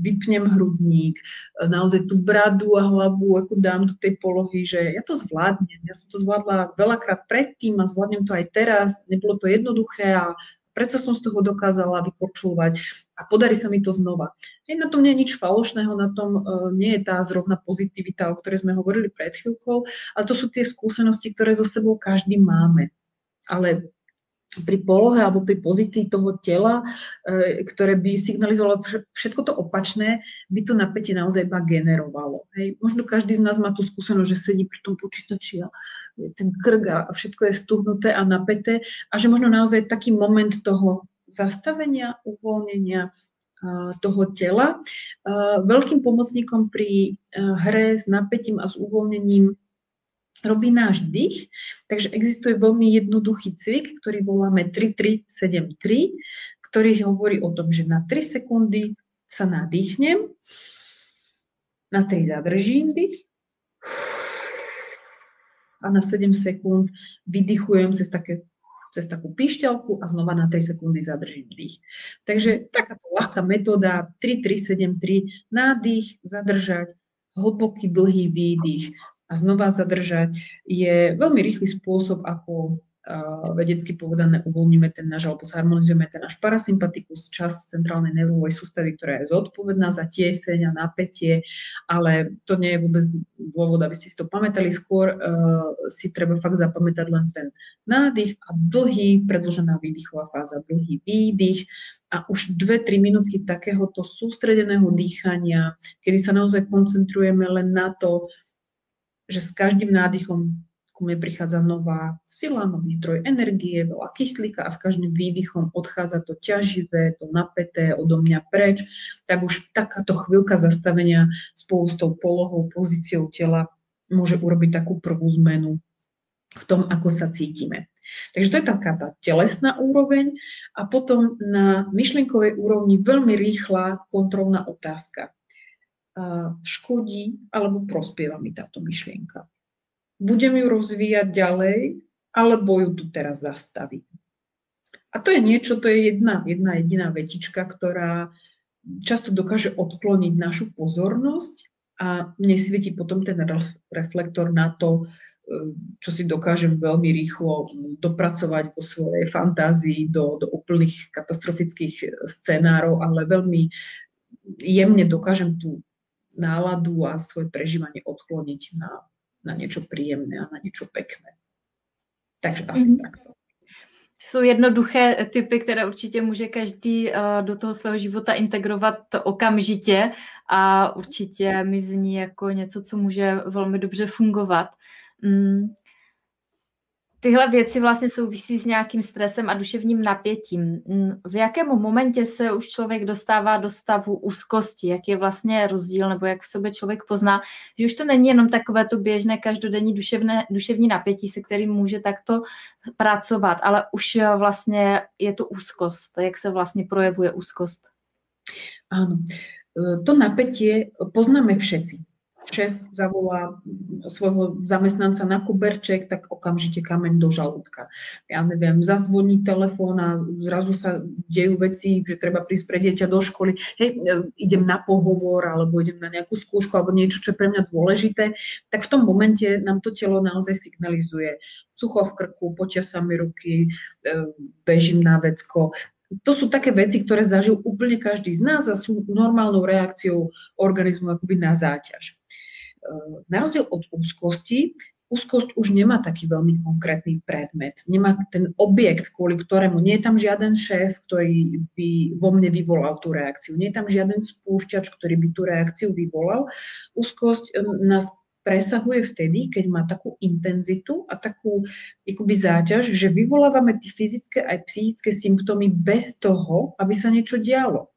Speaker 2: vypnem hrudník, naozaj tú bradu a hlavu ako dám do tej polohy, že ja to zvládnem. Ja som to zvládla veľakrát predtým a zvládnem to aj teraz. Nebolo to jednoduché a predsa som z toho dokázala vypočúvať a podarí sa mi to znova. Hej, na tom nie je nič falošného, na tom uh, nie je tá zrovna pozitivita, o ktorej sme hovorili pred chvíľkou, ale to sú tie skúsenosti, ktoré so sebou každý máme. Ale pri polohe alebo pri pozícii toho tela, e, ktoré by signalizovalo všetko to opačné, by to napätie naozaj iba generovalo. Hej. Možno každý z nás má tú skúsenosť, že sedí pri tom počítači a ten krk a všetko je stuhnuté a napäté a že možno naozaj taký moment toho zastavenia, uvoľnenia toho tela. Veľkým pomocníkom pri hre s napätím a s uvoľnením robí náš dých. Takže existuje veľmi jednoduchý cvik, ktorý voláme 3373, ktorý hovorí o tom, že na 3 sekundy sa nadýchnem, na 3 zadržím dých a na 7 sekúnd vydychujem cez, také, cez takú píšťalku a znova na 3 sekundy zadržím dých. Takže takáto ľahká metóda 3-3-7-3, nádych, zadržať, hlboký, dlhý výdych, a znova zadržať, je veľmi rýchly spôsob, ako vedecky povedané uvoľníme ten náš, alebo zharmonizujeme ten náš parasympatikus, časť centrálnej nervovej sústavy, ktorá je zodpovedná za tieseň a napätie, ale to nie je vôbec dôvod, aby ste si to pamätali. Skôr uh, si treba fakt zapamätať len ten nádych a dlhý, predlžená výdychová fáza, dlhý výdych a už 2-3 minútky takéhoto sústredeného dýchania, kedy sa naozaj koncentrujeme len na to, že s každým nádychom ku mne prichádza nová sila, nový zdroj energie, veľa kyslíka a s každým výdychom odchádza to ťaživé, to napäté odo mňa preč, tak už takáto chvíľka zastavenia spolu s tou polohou, pozíciou tela môže urobiť takú prvú zmenu v tom, ako sa cítime. Takže to je taká tá telesná úroveň a potom na myšlienkovej úrovni veľmi rýchla kontrolná otázka škodí alebo prospieva mi táto myšlienka. Budem ju rozvíjať ďalej, alebo ju tu teraz zastavím. A to je niečo, to je jedna, jedna jediná vetička, ktorá často dokáže odkloniť našu pozornosť a nesvieti potom ten reflektor na to, e, čo si dokážem veľmi rýchlo dopracovať vo svojej fantázii do, do úplných katastrofických scenárov, ale veľmi jemne dokážem tú náladu a svoje prežívanie odkloniť na, na niečo príjemné a na niečo pekné. Takže asi mm-hmm. takto.
Speaker 1: Jsou jednoduché typy, které určitě může každý uh, do toho svého života integrovat okamžitě a určitě mi zní jako něco, co může velmi dobře fungovat. Tyhle věci vlastně souvisí s nějakým stresem a duševním napětím. V jakém momentě se už člověk dostává do stavu úzkosti? Jak je vlastně rozdíl, nebo jak v sobě člověk pozná, že už to není jenom takové to běžné každodenní duševné, duševní napětí, se kterým může takto pracovat, ale už vlastně je to úzkost. Jak se vlastně projevuje úzkost?
Speaker 2: Áno. E, to napätie poznáme všetci šéf zavolá svojho zamestnanca na kuberček, tak okamžite kameň do žalúdka. Ja neviem, zazvoní telefón a zrazu sa dejú veci, že treba prísť pre dieťa do školy. Hej, e, idem na pohovor alebo idem na nejakú skúšku alebo niečo, čo je pre mňa dôležité, tak v tom momente nám to telo naozaj signalizuje. Sucho v krku, potia sa mi ruky, e, bežím na vecko, to sú také veci, ktoré zažil úplne každý z nás a sú normálnou reakciou organizmu akoby na záťaž. Na rozdiel od úzkosti, úzkosť už nemá taký veľmi konkrétny predmet. Nemá ten objekt, kvôli ktorému nie je tam žiaden šéf, ktorý by vo mne vyvolal tú reakciu. Nie je tam žiaden spúšťač, ktorý by tú reakciu vyvolal. Úzkosť nás presahuje vtedy, keď má takú intenzitu a takú akoby záťaž, že vyvolávame tie fyzické aj psychické symptómy bez toho, aby sa niečo dialo.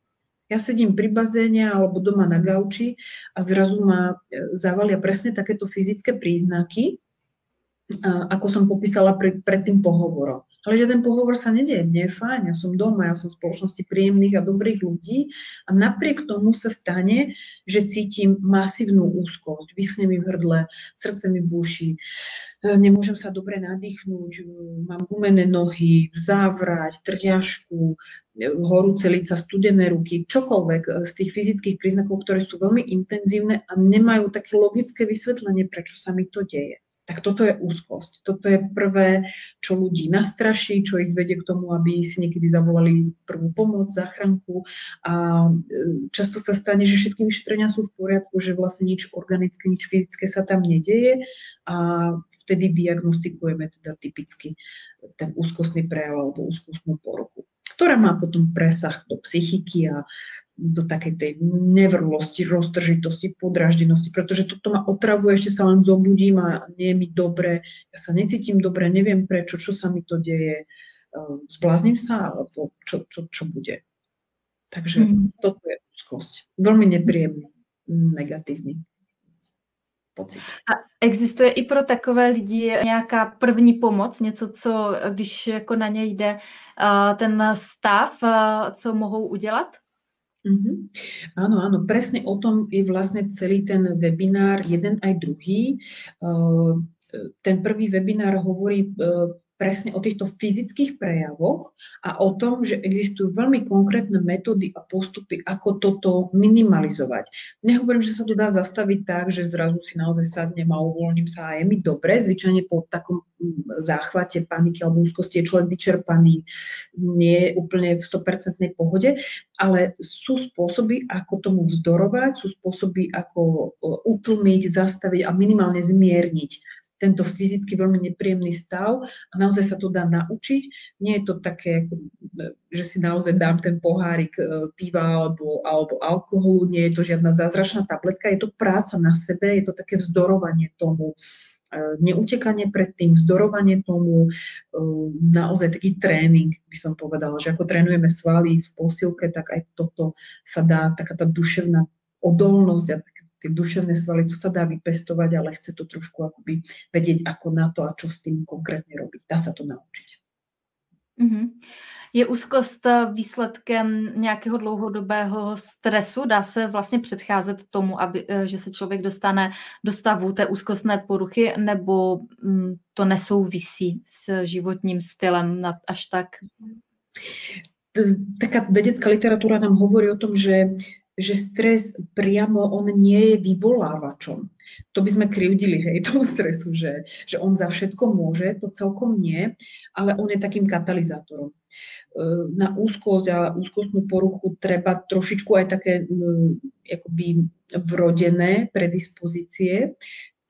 Speaker 2: Ja sedím pri bazéne alebo doma na gauči a zrazu ma e, zavalia presne takéto fyzické príznaky, ako som popísala pred, pred tým pohovorom. Ale žiaden pohovor sa nedieje, mne je fajn, ja som doma, ja som v spoločnosti príjemných a dobrých ľudí. A napriek tomu sa stane, že cítim masívnu úzkosť, vyschne mi v hrdle, srdce mi buší, e, nemôžem sa dobre nadýchnuť, e, mám gumené nohy, závrať, trhiašku, e, horúce lica, studené ruky, čokoľvek z tých fyzických príznakov, ktoré sú veľmi intenzívne a nemajú také logické vysvetlenie, prečo sa mi to deje tak toto je úzkosť. Toto je prvé, čo ľudí nastraší, čo ich vedie k tomu, aby si niekedy zavolali prvú pomoc, záchranku a e, často sa stane, že všetky vyšetrenia sú v poriadku, že vlastne nič organické, nič fyzické sa tam nedieje a vtedy diagnostikujeme teda typicky ten úzkostný prejav alebo úzkostnú poruchu, ktorá má potom presah do psychiky a do takej tej nevrlosti, roztržitosti, podraždenosti, pretože toto ma otravuje, ešte sa len zobudím a nie je mi dobre, ja sa necítim dobre, neviem prečo, čo sa mi to deje, ehm, zblázním sa, alebo čo, čo, čo bude. Takže mm. toto je úzkosť. Veľmi nepríjemný, negatívny pocit.
Speaker 1: A existuje i pro takové lidi nějaká první pomoc, něco, co, když jako na ně jde ten stav, co mohou udělat?
Speaker 2: Mm-hmm. Áno, áno, presne o tom je vlastne celý ten webinár, jeden aj druhý. Uh, ten prvý webinár hovorí uh, presne o týchto fyzických prejavoch a o tom, že existujú veľmi konkrétne metódy a postupy, ako toto minimalizovať. Nehovorím, že sa to dá zastaviť tak, že zrazu si naozaj sadnem a uvoľním sa a je mi dobre. Zvyčajne po takom mm, záchvate paniky alebo úzkosti je človek vyčerpaný, nie je úplne v 100% pohode, ale sú spôsoby, ako tomu vzdorovať, sú spôsoby, ako utlmiť, zastaviť a minimálne zmierniť tento fyzicky veľmi nepríjemný stav a naozaj sa to dá naučiť. Nie je to také, že si naozaj dám ten pohárik e, piva alebo, alebo alkoholu, nie je to žiadna zázračná tabletka, je to práca na sebe, je to také vzdorovanie tomu, e, neutekanie pred tým, vzdorovanie tomu, e, naozaj taký tréning, by som povedala, že ako trénujeme svaly v posilke, tak aj toto sa dá, taká tá duševná odolnosť a tie duševné svaly, to sa dá vypestovať, ale chce to trošku akoby vedieť, ako na to a čo s tým konkrétne robiť. Dá sa to naučiť.
Speaker 1: Mm-hmm. Je úzkost výsledkem nějakého dlouhodobého stresu? Dá se vlastně předcházet tomu, aby, e, že se člověk dostane do stavu té úzkostné poruchy, nebo mm, to nesouvisí s životním stylem až tak?
Speaker 2: Taká vedecká literatúra nám hovorí o tom, že že stres priamo on nie je vyvolávačom. To by sme krivdili, hej, tomu stresu, že, že on za všetko môže, to celkom nie, ale on je takým katalizátorom. E, na úzkosť a úzkostnú poruchu treba trošičku aj také akoby vrodené predispozície,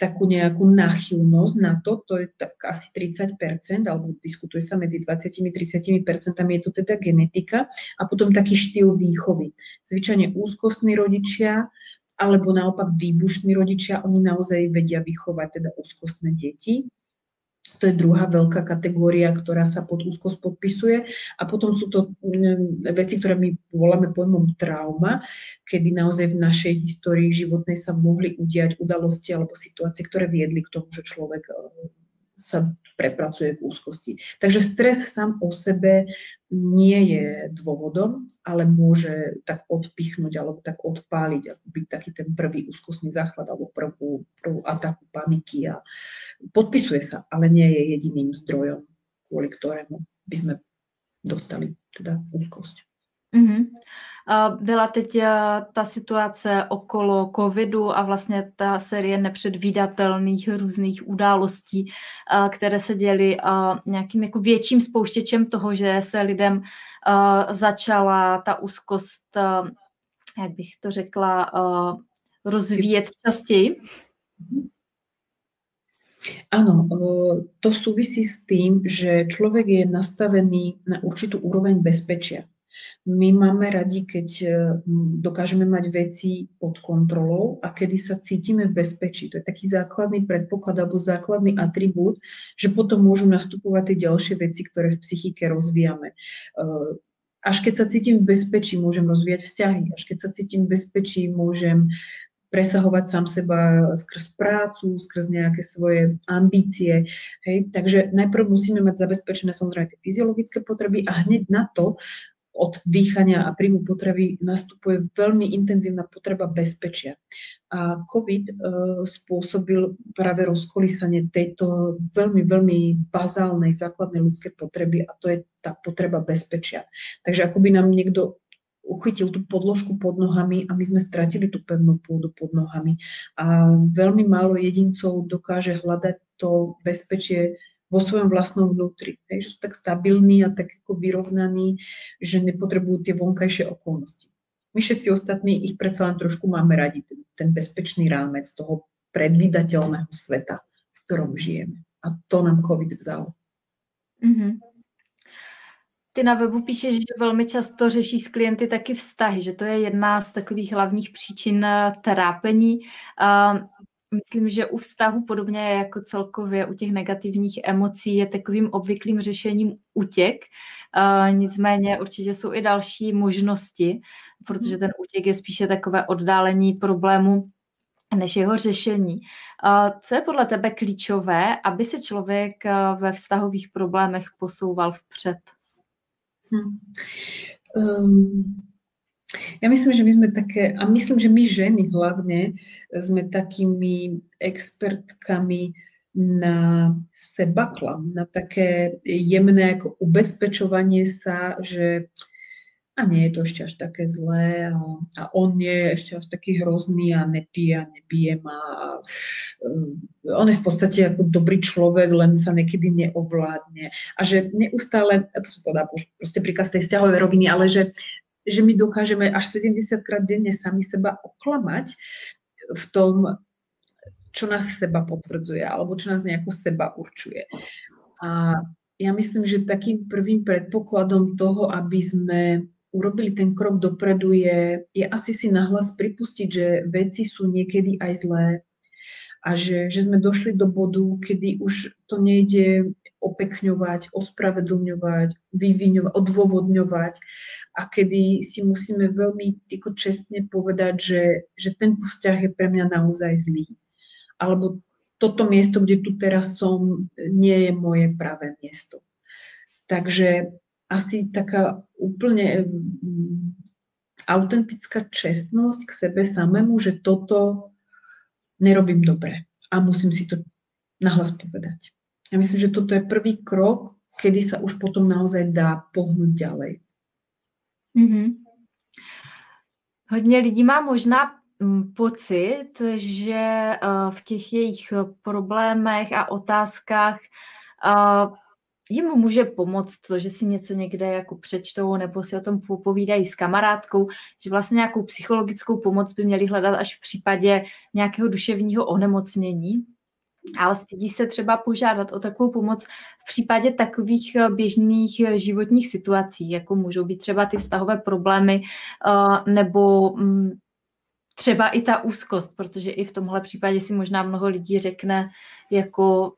Speaker 2: takú nejakú náchylnosť na to, to je tak asi 30%, alebo diskutuje sa medzi 20-30%, je to teda genetika a potom taký štýl výchovy. Zvyčajne úzkostní rodičia alebo naopak výbušní rodičia, oni naozaj vedia vychovať teda úzkostné deti. To je druhá veľká kategória, ktorá sa pod úzkosť podpisuje. A potom sú to mm, veci, ktoré my voláme pojmom trauma, kedy naozaj v našej histórii životnej sa mohli udiať udalosti alebo situácie, ktoré viedli k tomu, že človek e, sa prepracuje k úzkosti. Takže stres sám o sebe nie je dôvodom, ale môže tak odpichnúť alebo tak odpáliť, ako byť taký ten prvý úzkostný záchvat alebo prvú, prvú ataku paniky a podpisuje sa, ale nie je jediným zdrojom, kvôli ktorému by sme dostali teda úzkosť.
Speaker 1: Mm-hmm. Byla teď eh, ta situace okolo covidu a vlastně ta série nepředvídatelných různých událostí, eh, které se děly eh, nějakým jako větším spouštěčem toho, že se lidem začala ta úzkost, jak bych to řekla, rozvíjet častěji.
Speaker 2: Áno, to súvisí s tým, že človek je nastavený na určitú úroveň bezpečia. My máme radi, keď e, dokážeme mať veci pod kontrolou a kedy sa cítime v bezpečí. To je taký základný predpoklad alebo základný atribút, že potom môžu nastupovať tie ďalšie veci, ktoré v psychike rozvíjame. E, až keď sa cítim v bezpečí, môžem rozvíjať vzťahy. Až keď sa cítim v bezpečí, môžem presahovať sám seba skrz prácu, skrz nejaké svoje ambície. Hej? Takže najprv musíme mať zabezpečené samozrejme tie fyziologické potreby a hneď na to od dýchania a príjmu potravy nastupuje veľmi intenzívna potreba bezpečia. A COVID e, spôsobil práve rozkolísanie tejto veľmi, veľmi bazálnej základnej ľudskej potreby a to je tá potreba bezpečia. Takže ako by nám niekto uchytil tú podložku pod nohami a my sme stratili tú pevnú pôdu pod nohami. A veľmi málo jedincov dokáže hľadať to bezpečie vo svojom vlastnom vnútri. Hej, že sú tak stabilní a tak ako vyrovnaní, že nepotrebujú tie vonkajšie okolnosti. My všetci ostatní ich predsa len trošku máme radi, ten, ten bezpečný rámec toho predvídateľného sveta, v ktorom žijeme. A to nám COVID vzal. Mm-hmm.
Speaker 1: Ty na webu píšeš, že velmi často řeší s klienty taky vztahy, že to je jedna z takových hlavních příčin eh, trápení. Myslím, že u vztahu podobně jako celkově u těch negativních emocí je takovým obvyklým řešením útěk. Uh, nicméně určitě jsou i další možnosti, protože ten útěk je spíše takové oddálení problému než jeho řešení. Uh, co je podle tebe klíčové, aby se člověk uh, ve vztahových problémech posouval vpřed? Hmm.
Speaker 2: Um, ja myslím, že my sme také, a myslím, že my ženy hlavne sme takými expertkami na sebaklam, na také jemné ako ubezpečovanie sa, že a nie je to ešte až také zlé a, a on nie je ešte až taký hrozný a nepije a nebije ma. A, um, on je v podstate ako dobrý človek, len sa niekedy neovládne. A že neustále, a to sa podá proste príkaz tej vzťahovej roviny, ale že že my dokážeme až 70 krát denne sami seba oklamať v tom, čo nás seba potvrdzuje alebo čo nás nejako seba určuje. A ja myslím, že takým prvým predpokladom toho, aby sme urobili ten krok dopredu, je, je asi si nahlas pripustiť, že veci sú niekedy aj zlé a že, že sme došli do bodu, kedy už to nejde opekňovať, ospravedlňovať, vyviňovať, odôvodňovať, a kedy si musíme veľmi tyko čestne povedať, že, že tento vzťah je pre mňa naozaj zlý. Alebo toto miesto, kde tu teraz som, nie je moje pravé miesto. Takže asi taká úplne mm, autentická čestnosť k sebe samému, že toto nerobím dobre a musím si to nahlas povedať. Ja myslím, že toto je prvý krok, kedy sa už potom naozaj dá pohnúť ďalej. Mm-hmm.
Speaker 1: Hodně lidí má možná mm, pocit, že eh, v těch jejich problémech a otázkách eh, jim může pomoct to, že si něco někde jako přečtou nebo si o tom povídají s kamarádkou, že vlastně nějakou psychologickou pomoc by měli hledat až v případě nějakého duševního onemocnění ale stydí se třeba požádat o takovou pomoc v případě takových eh, běžných eh, životních situací, jako můžou být třeba ty vztahové problémy eh, nebo mm, třeba i ta úzkost, protože i v tomhle případě si možná mnoho lidí řekne, jako,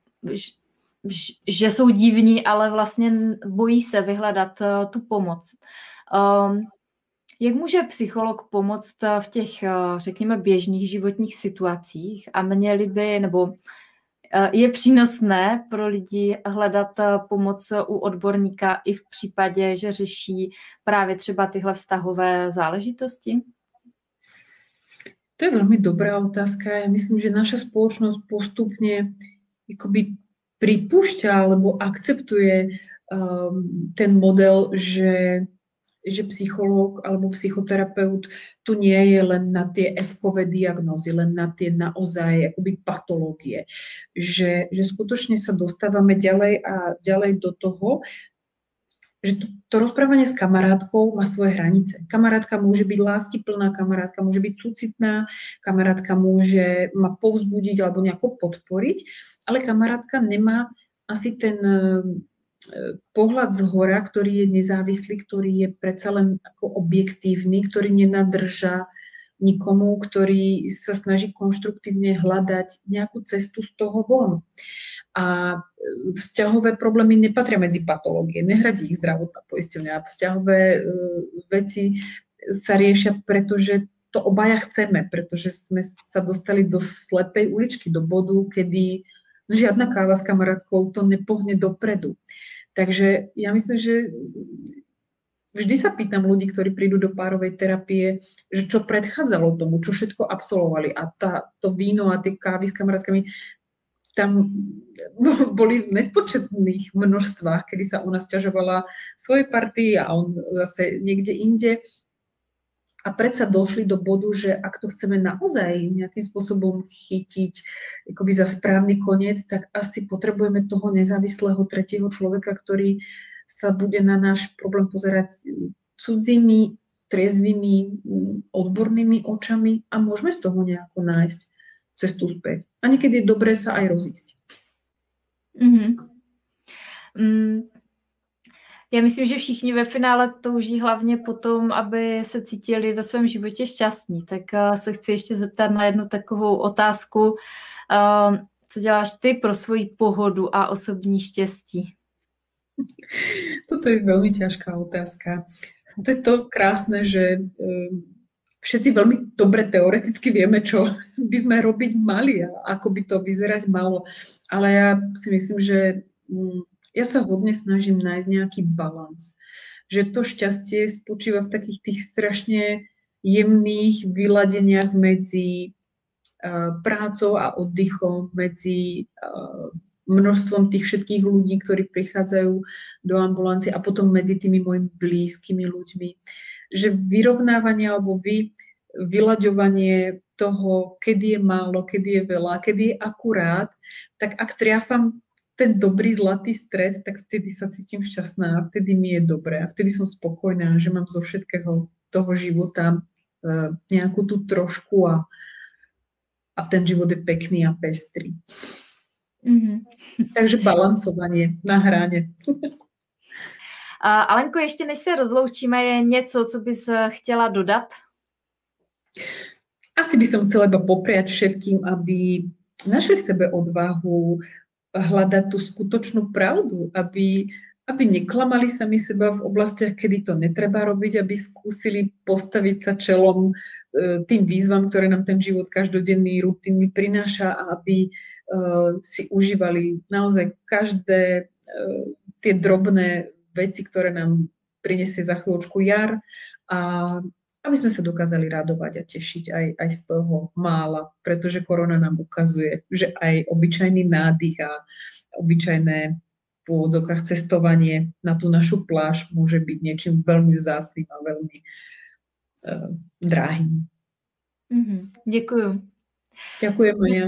Speaker 1: že jsou divní, ale vlastně bojí se vyhledat tu pomoc. Um, jak může psycholog pomoct v těch, řekněme, běžných životních situacích a měli by, nebo je přínosné pro lidi hledat pomoc u odborníka i v případě, že řeší právě třeba tyhle vztahové záležitosti?
Speaker 2: To je veľmi dobrá otázka. Ja myslím, že naša spoločnosť postupne akoby pripúšťa alebo akceptuje um, ten model, že, že psychológ alebo psychoterapeut tu nie je len na tie F-kové diagnózy, len na tie naozaj akoby patológie. Že, že skutočne sa dostávame ďalej a ďalej do toho, že to, to rozprávanie s kamarátkou má svoje hranice. Kamarátka môže byť láskyplná, kamarátka môže byť súcitná, kamarátka môže ma povzbudiť alebo nejako podporiť, ale kamarátka nemá asi ten pohľad z hora, ktorý je nezávislý, ktorý je predsa len ako objektívny, ktorý nenadrža nikomu, ktorý sa snaží konštruktívne hľadať nejakú cestu z toho von. A e, vzťahové problémy nepatria medzi patológie, nehradí ich zdravotná poisťovňa. Vzťahové e, veci sa riešia, pretože to obaja chceme, pretože sme sa dostali do slepej uličky, do bodu, kedy žiadna káva s kamarátkou to nepohne dopredu. Takže ja myslím, že vždy sa pýtam ľudí, ktorí prídu do párovej terapie, že čo predchádzalo tomu, čo všetko absolvovali a tá, to víno a tie kávy s kamarátkami, tam boli v nespočetných množstvách, kedy sa ona stiažovala svojej partii a on zase niekde inde. A predsa došli do bodu, že ak to chceme naozaj nejakým spôsobom chytiť akoby za správny koniec, tak asi potrebujeme toho nezávislého tretieho človeka, ktorý sa bude na náš problém pozerať cudzími, triezvými, odbornými očami a môžeme z toho nejako nájsť cestu späť. A niekedy je dobré sa aj rozísť. Mm-hmm.
Speaker 1: Mm. Já myslím, že všichni ve finále touží hlavně potom, aby se cítili ve svém životě šťastní. Tak uh, se chci ještě zeptat na jednu takovou otázku. Uh, co děláš ty pro svoji pohodu a osobní štěstí?
Speaker 2: Toto je veľmi ťažká otázka. To je to krásne, že všetci veľmi dobre teoreticky vieme, čo by sme robiť mali a ako by to vyzerať malo. Ale ja si myslím, že mm, ja sa hodne snažím nájsť nejaký balans. Že to šťastie spočíva v takých tých strašne jemných vyladeniach medzi prácou a oddychom, medzi množstvom tých všetkých ľudí, ktorí prichádzajú do ambulancie a potom medzi tými mojimi blízkymi ľuďmi že vyrovnávanie alebo vy, vyľaďovanie toho, kedy je málo, kedy je veľa, kedy je akurát, tak ak triafam ten dobrý zlatý stred, tak vtedy sa cítim šťastná a vtedy mi je dobré a vtedy som spokojná, že mám zo všetkého toho života uh, nejakú tú trošku a, a ten život je pekný a pestrý. Mm-hmm. Takže balancovanie na hrane.
Speaker 1: A Alenko, ještě než se rozloučíme, je něco, co bys eh, chtěla dodat?
Speaker 2: Asi by som chcela iba popriať všetkým, aby našli v sebe odvahu hľadať tú skutočnú pravdu, aby, aby neklamali sami seba v oblastiach, kedy to netreba robiť, aby skúsili postaviť sa čelom e, tým výzvam, ktoré nám ten život každodenný, rutinný prináša a aby e, si užívali naozaj každé e, tie drobné veci, ktoré nám prinesie za chvíľočku jar a aby sme sa dokázali radovať a tešiť aj, aj z toho mála, pretože korona nám ukazuje, že aj obyčajný nádych a obyčajné v úvodzovkách cestovanie na tú našu pláž môže byť niečím veľmi vzácným a veľmi uh, drahým.
Speaker 1: Mm-hmm. Děkuju.
Speaker 2: Ďakujem, Maja.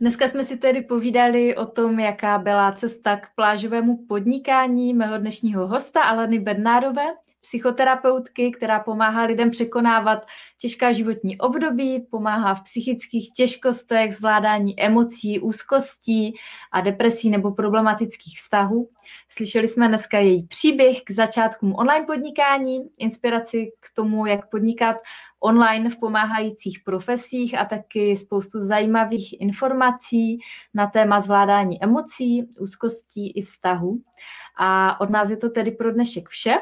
Speaker 1: Dneska jsme si tedy povídali o tom, jaká byla cesta k plážovému podnikání mého dnešního hosta Aleny Bernárové, psychoterapeutky, která pomáhá lidem překonávat těžká životní období, pomáhá v psychických těžkostech, zvládání emocí, úzkostí a depresí nebo problematických vztahů. Slyšeli jsme dneska její příběh k začátkům online podnikání, inspiraci k tomu, jak podnikat online v pomáhajících profesích a taky spoustu zajímavých informací na téma zvládání emocí, úzkostí i vztahu. A od nás je to tedy pro dnešek vše.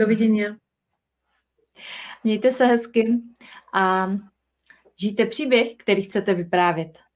Speaker 2: Dovidenia.
Speaker 1: Mějte se hezky a žijte příběh, který chcete vyprávět.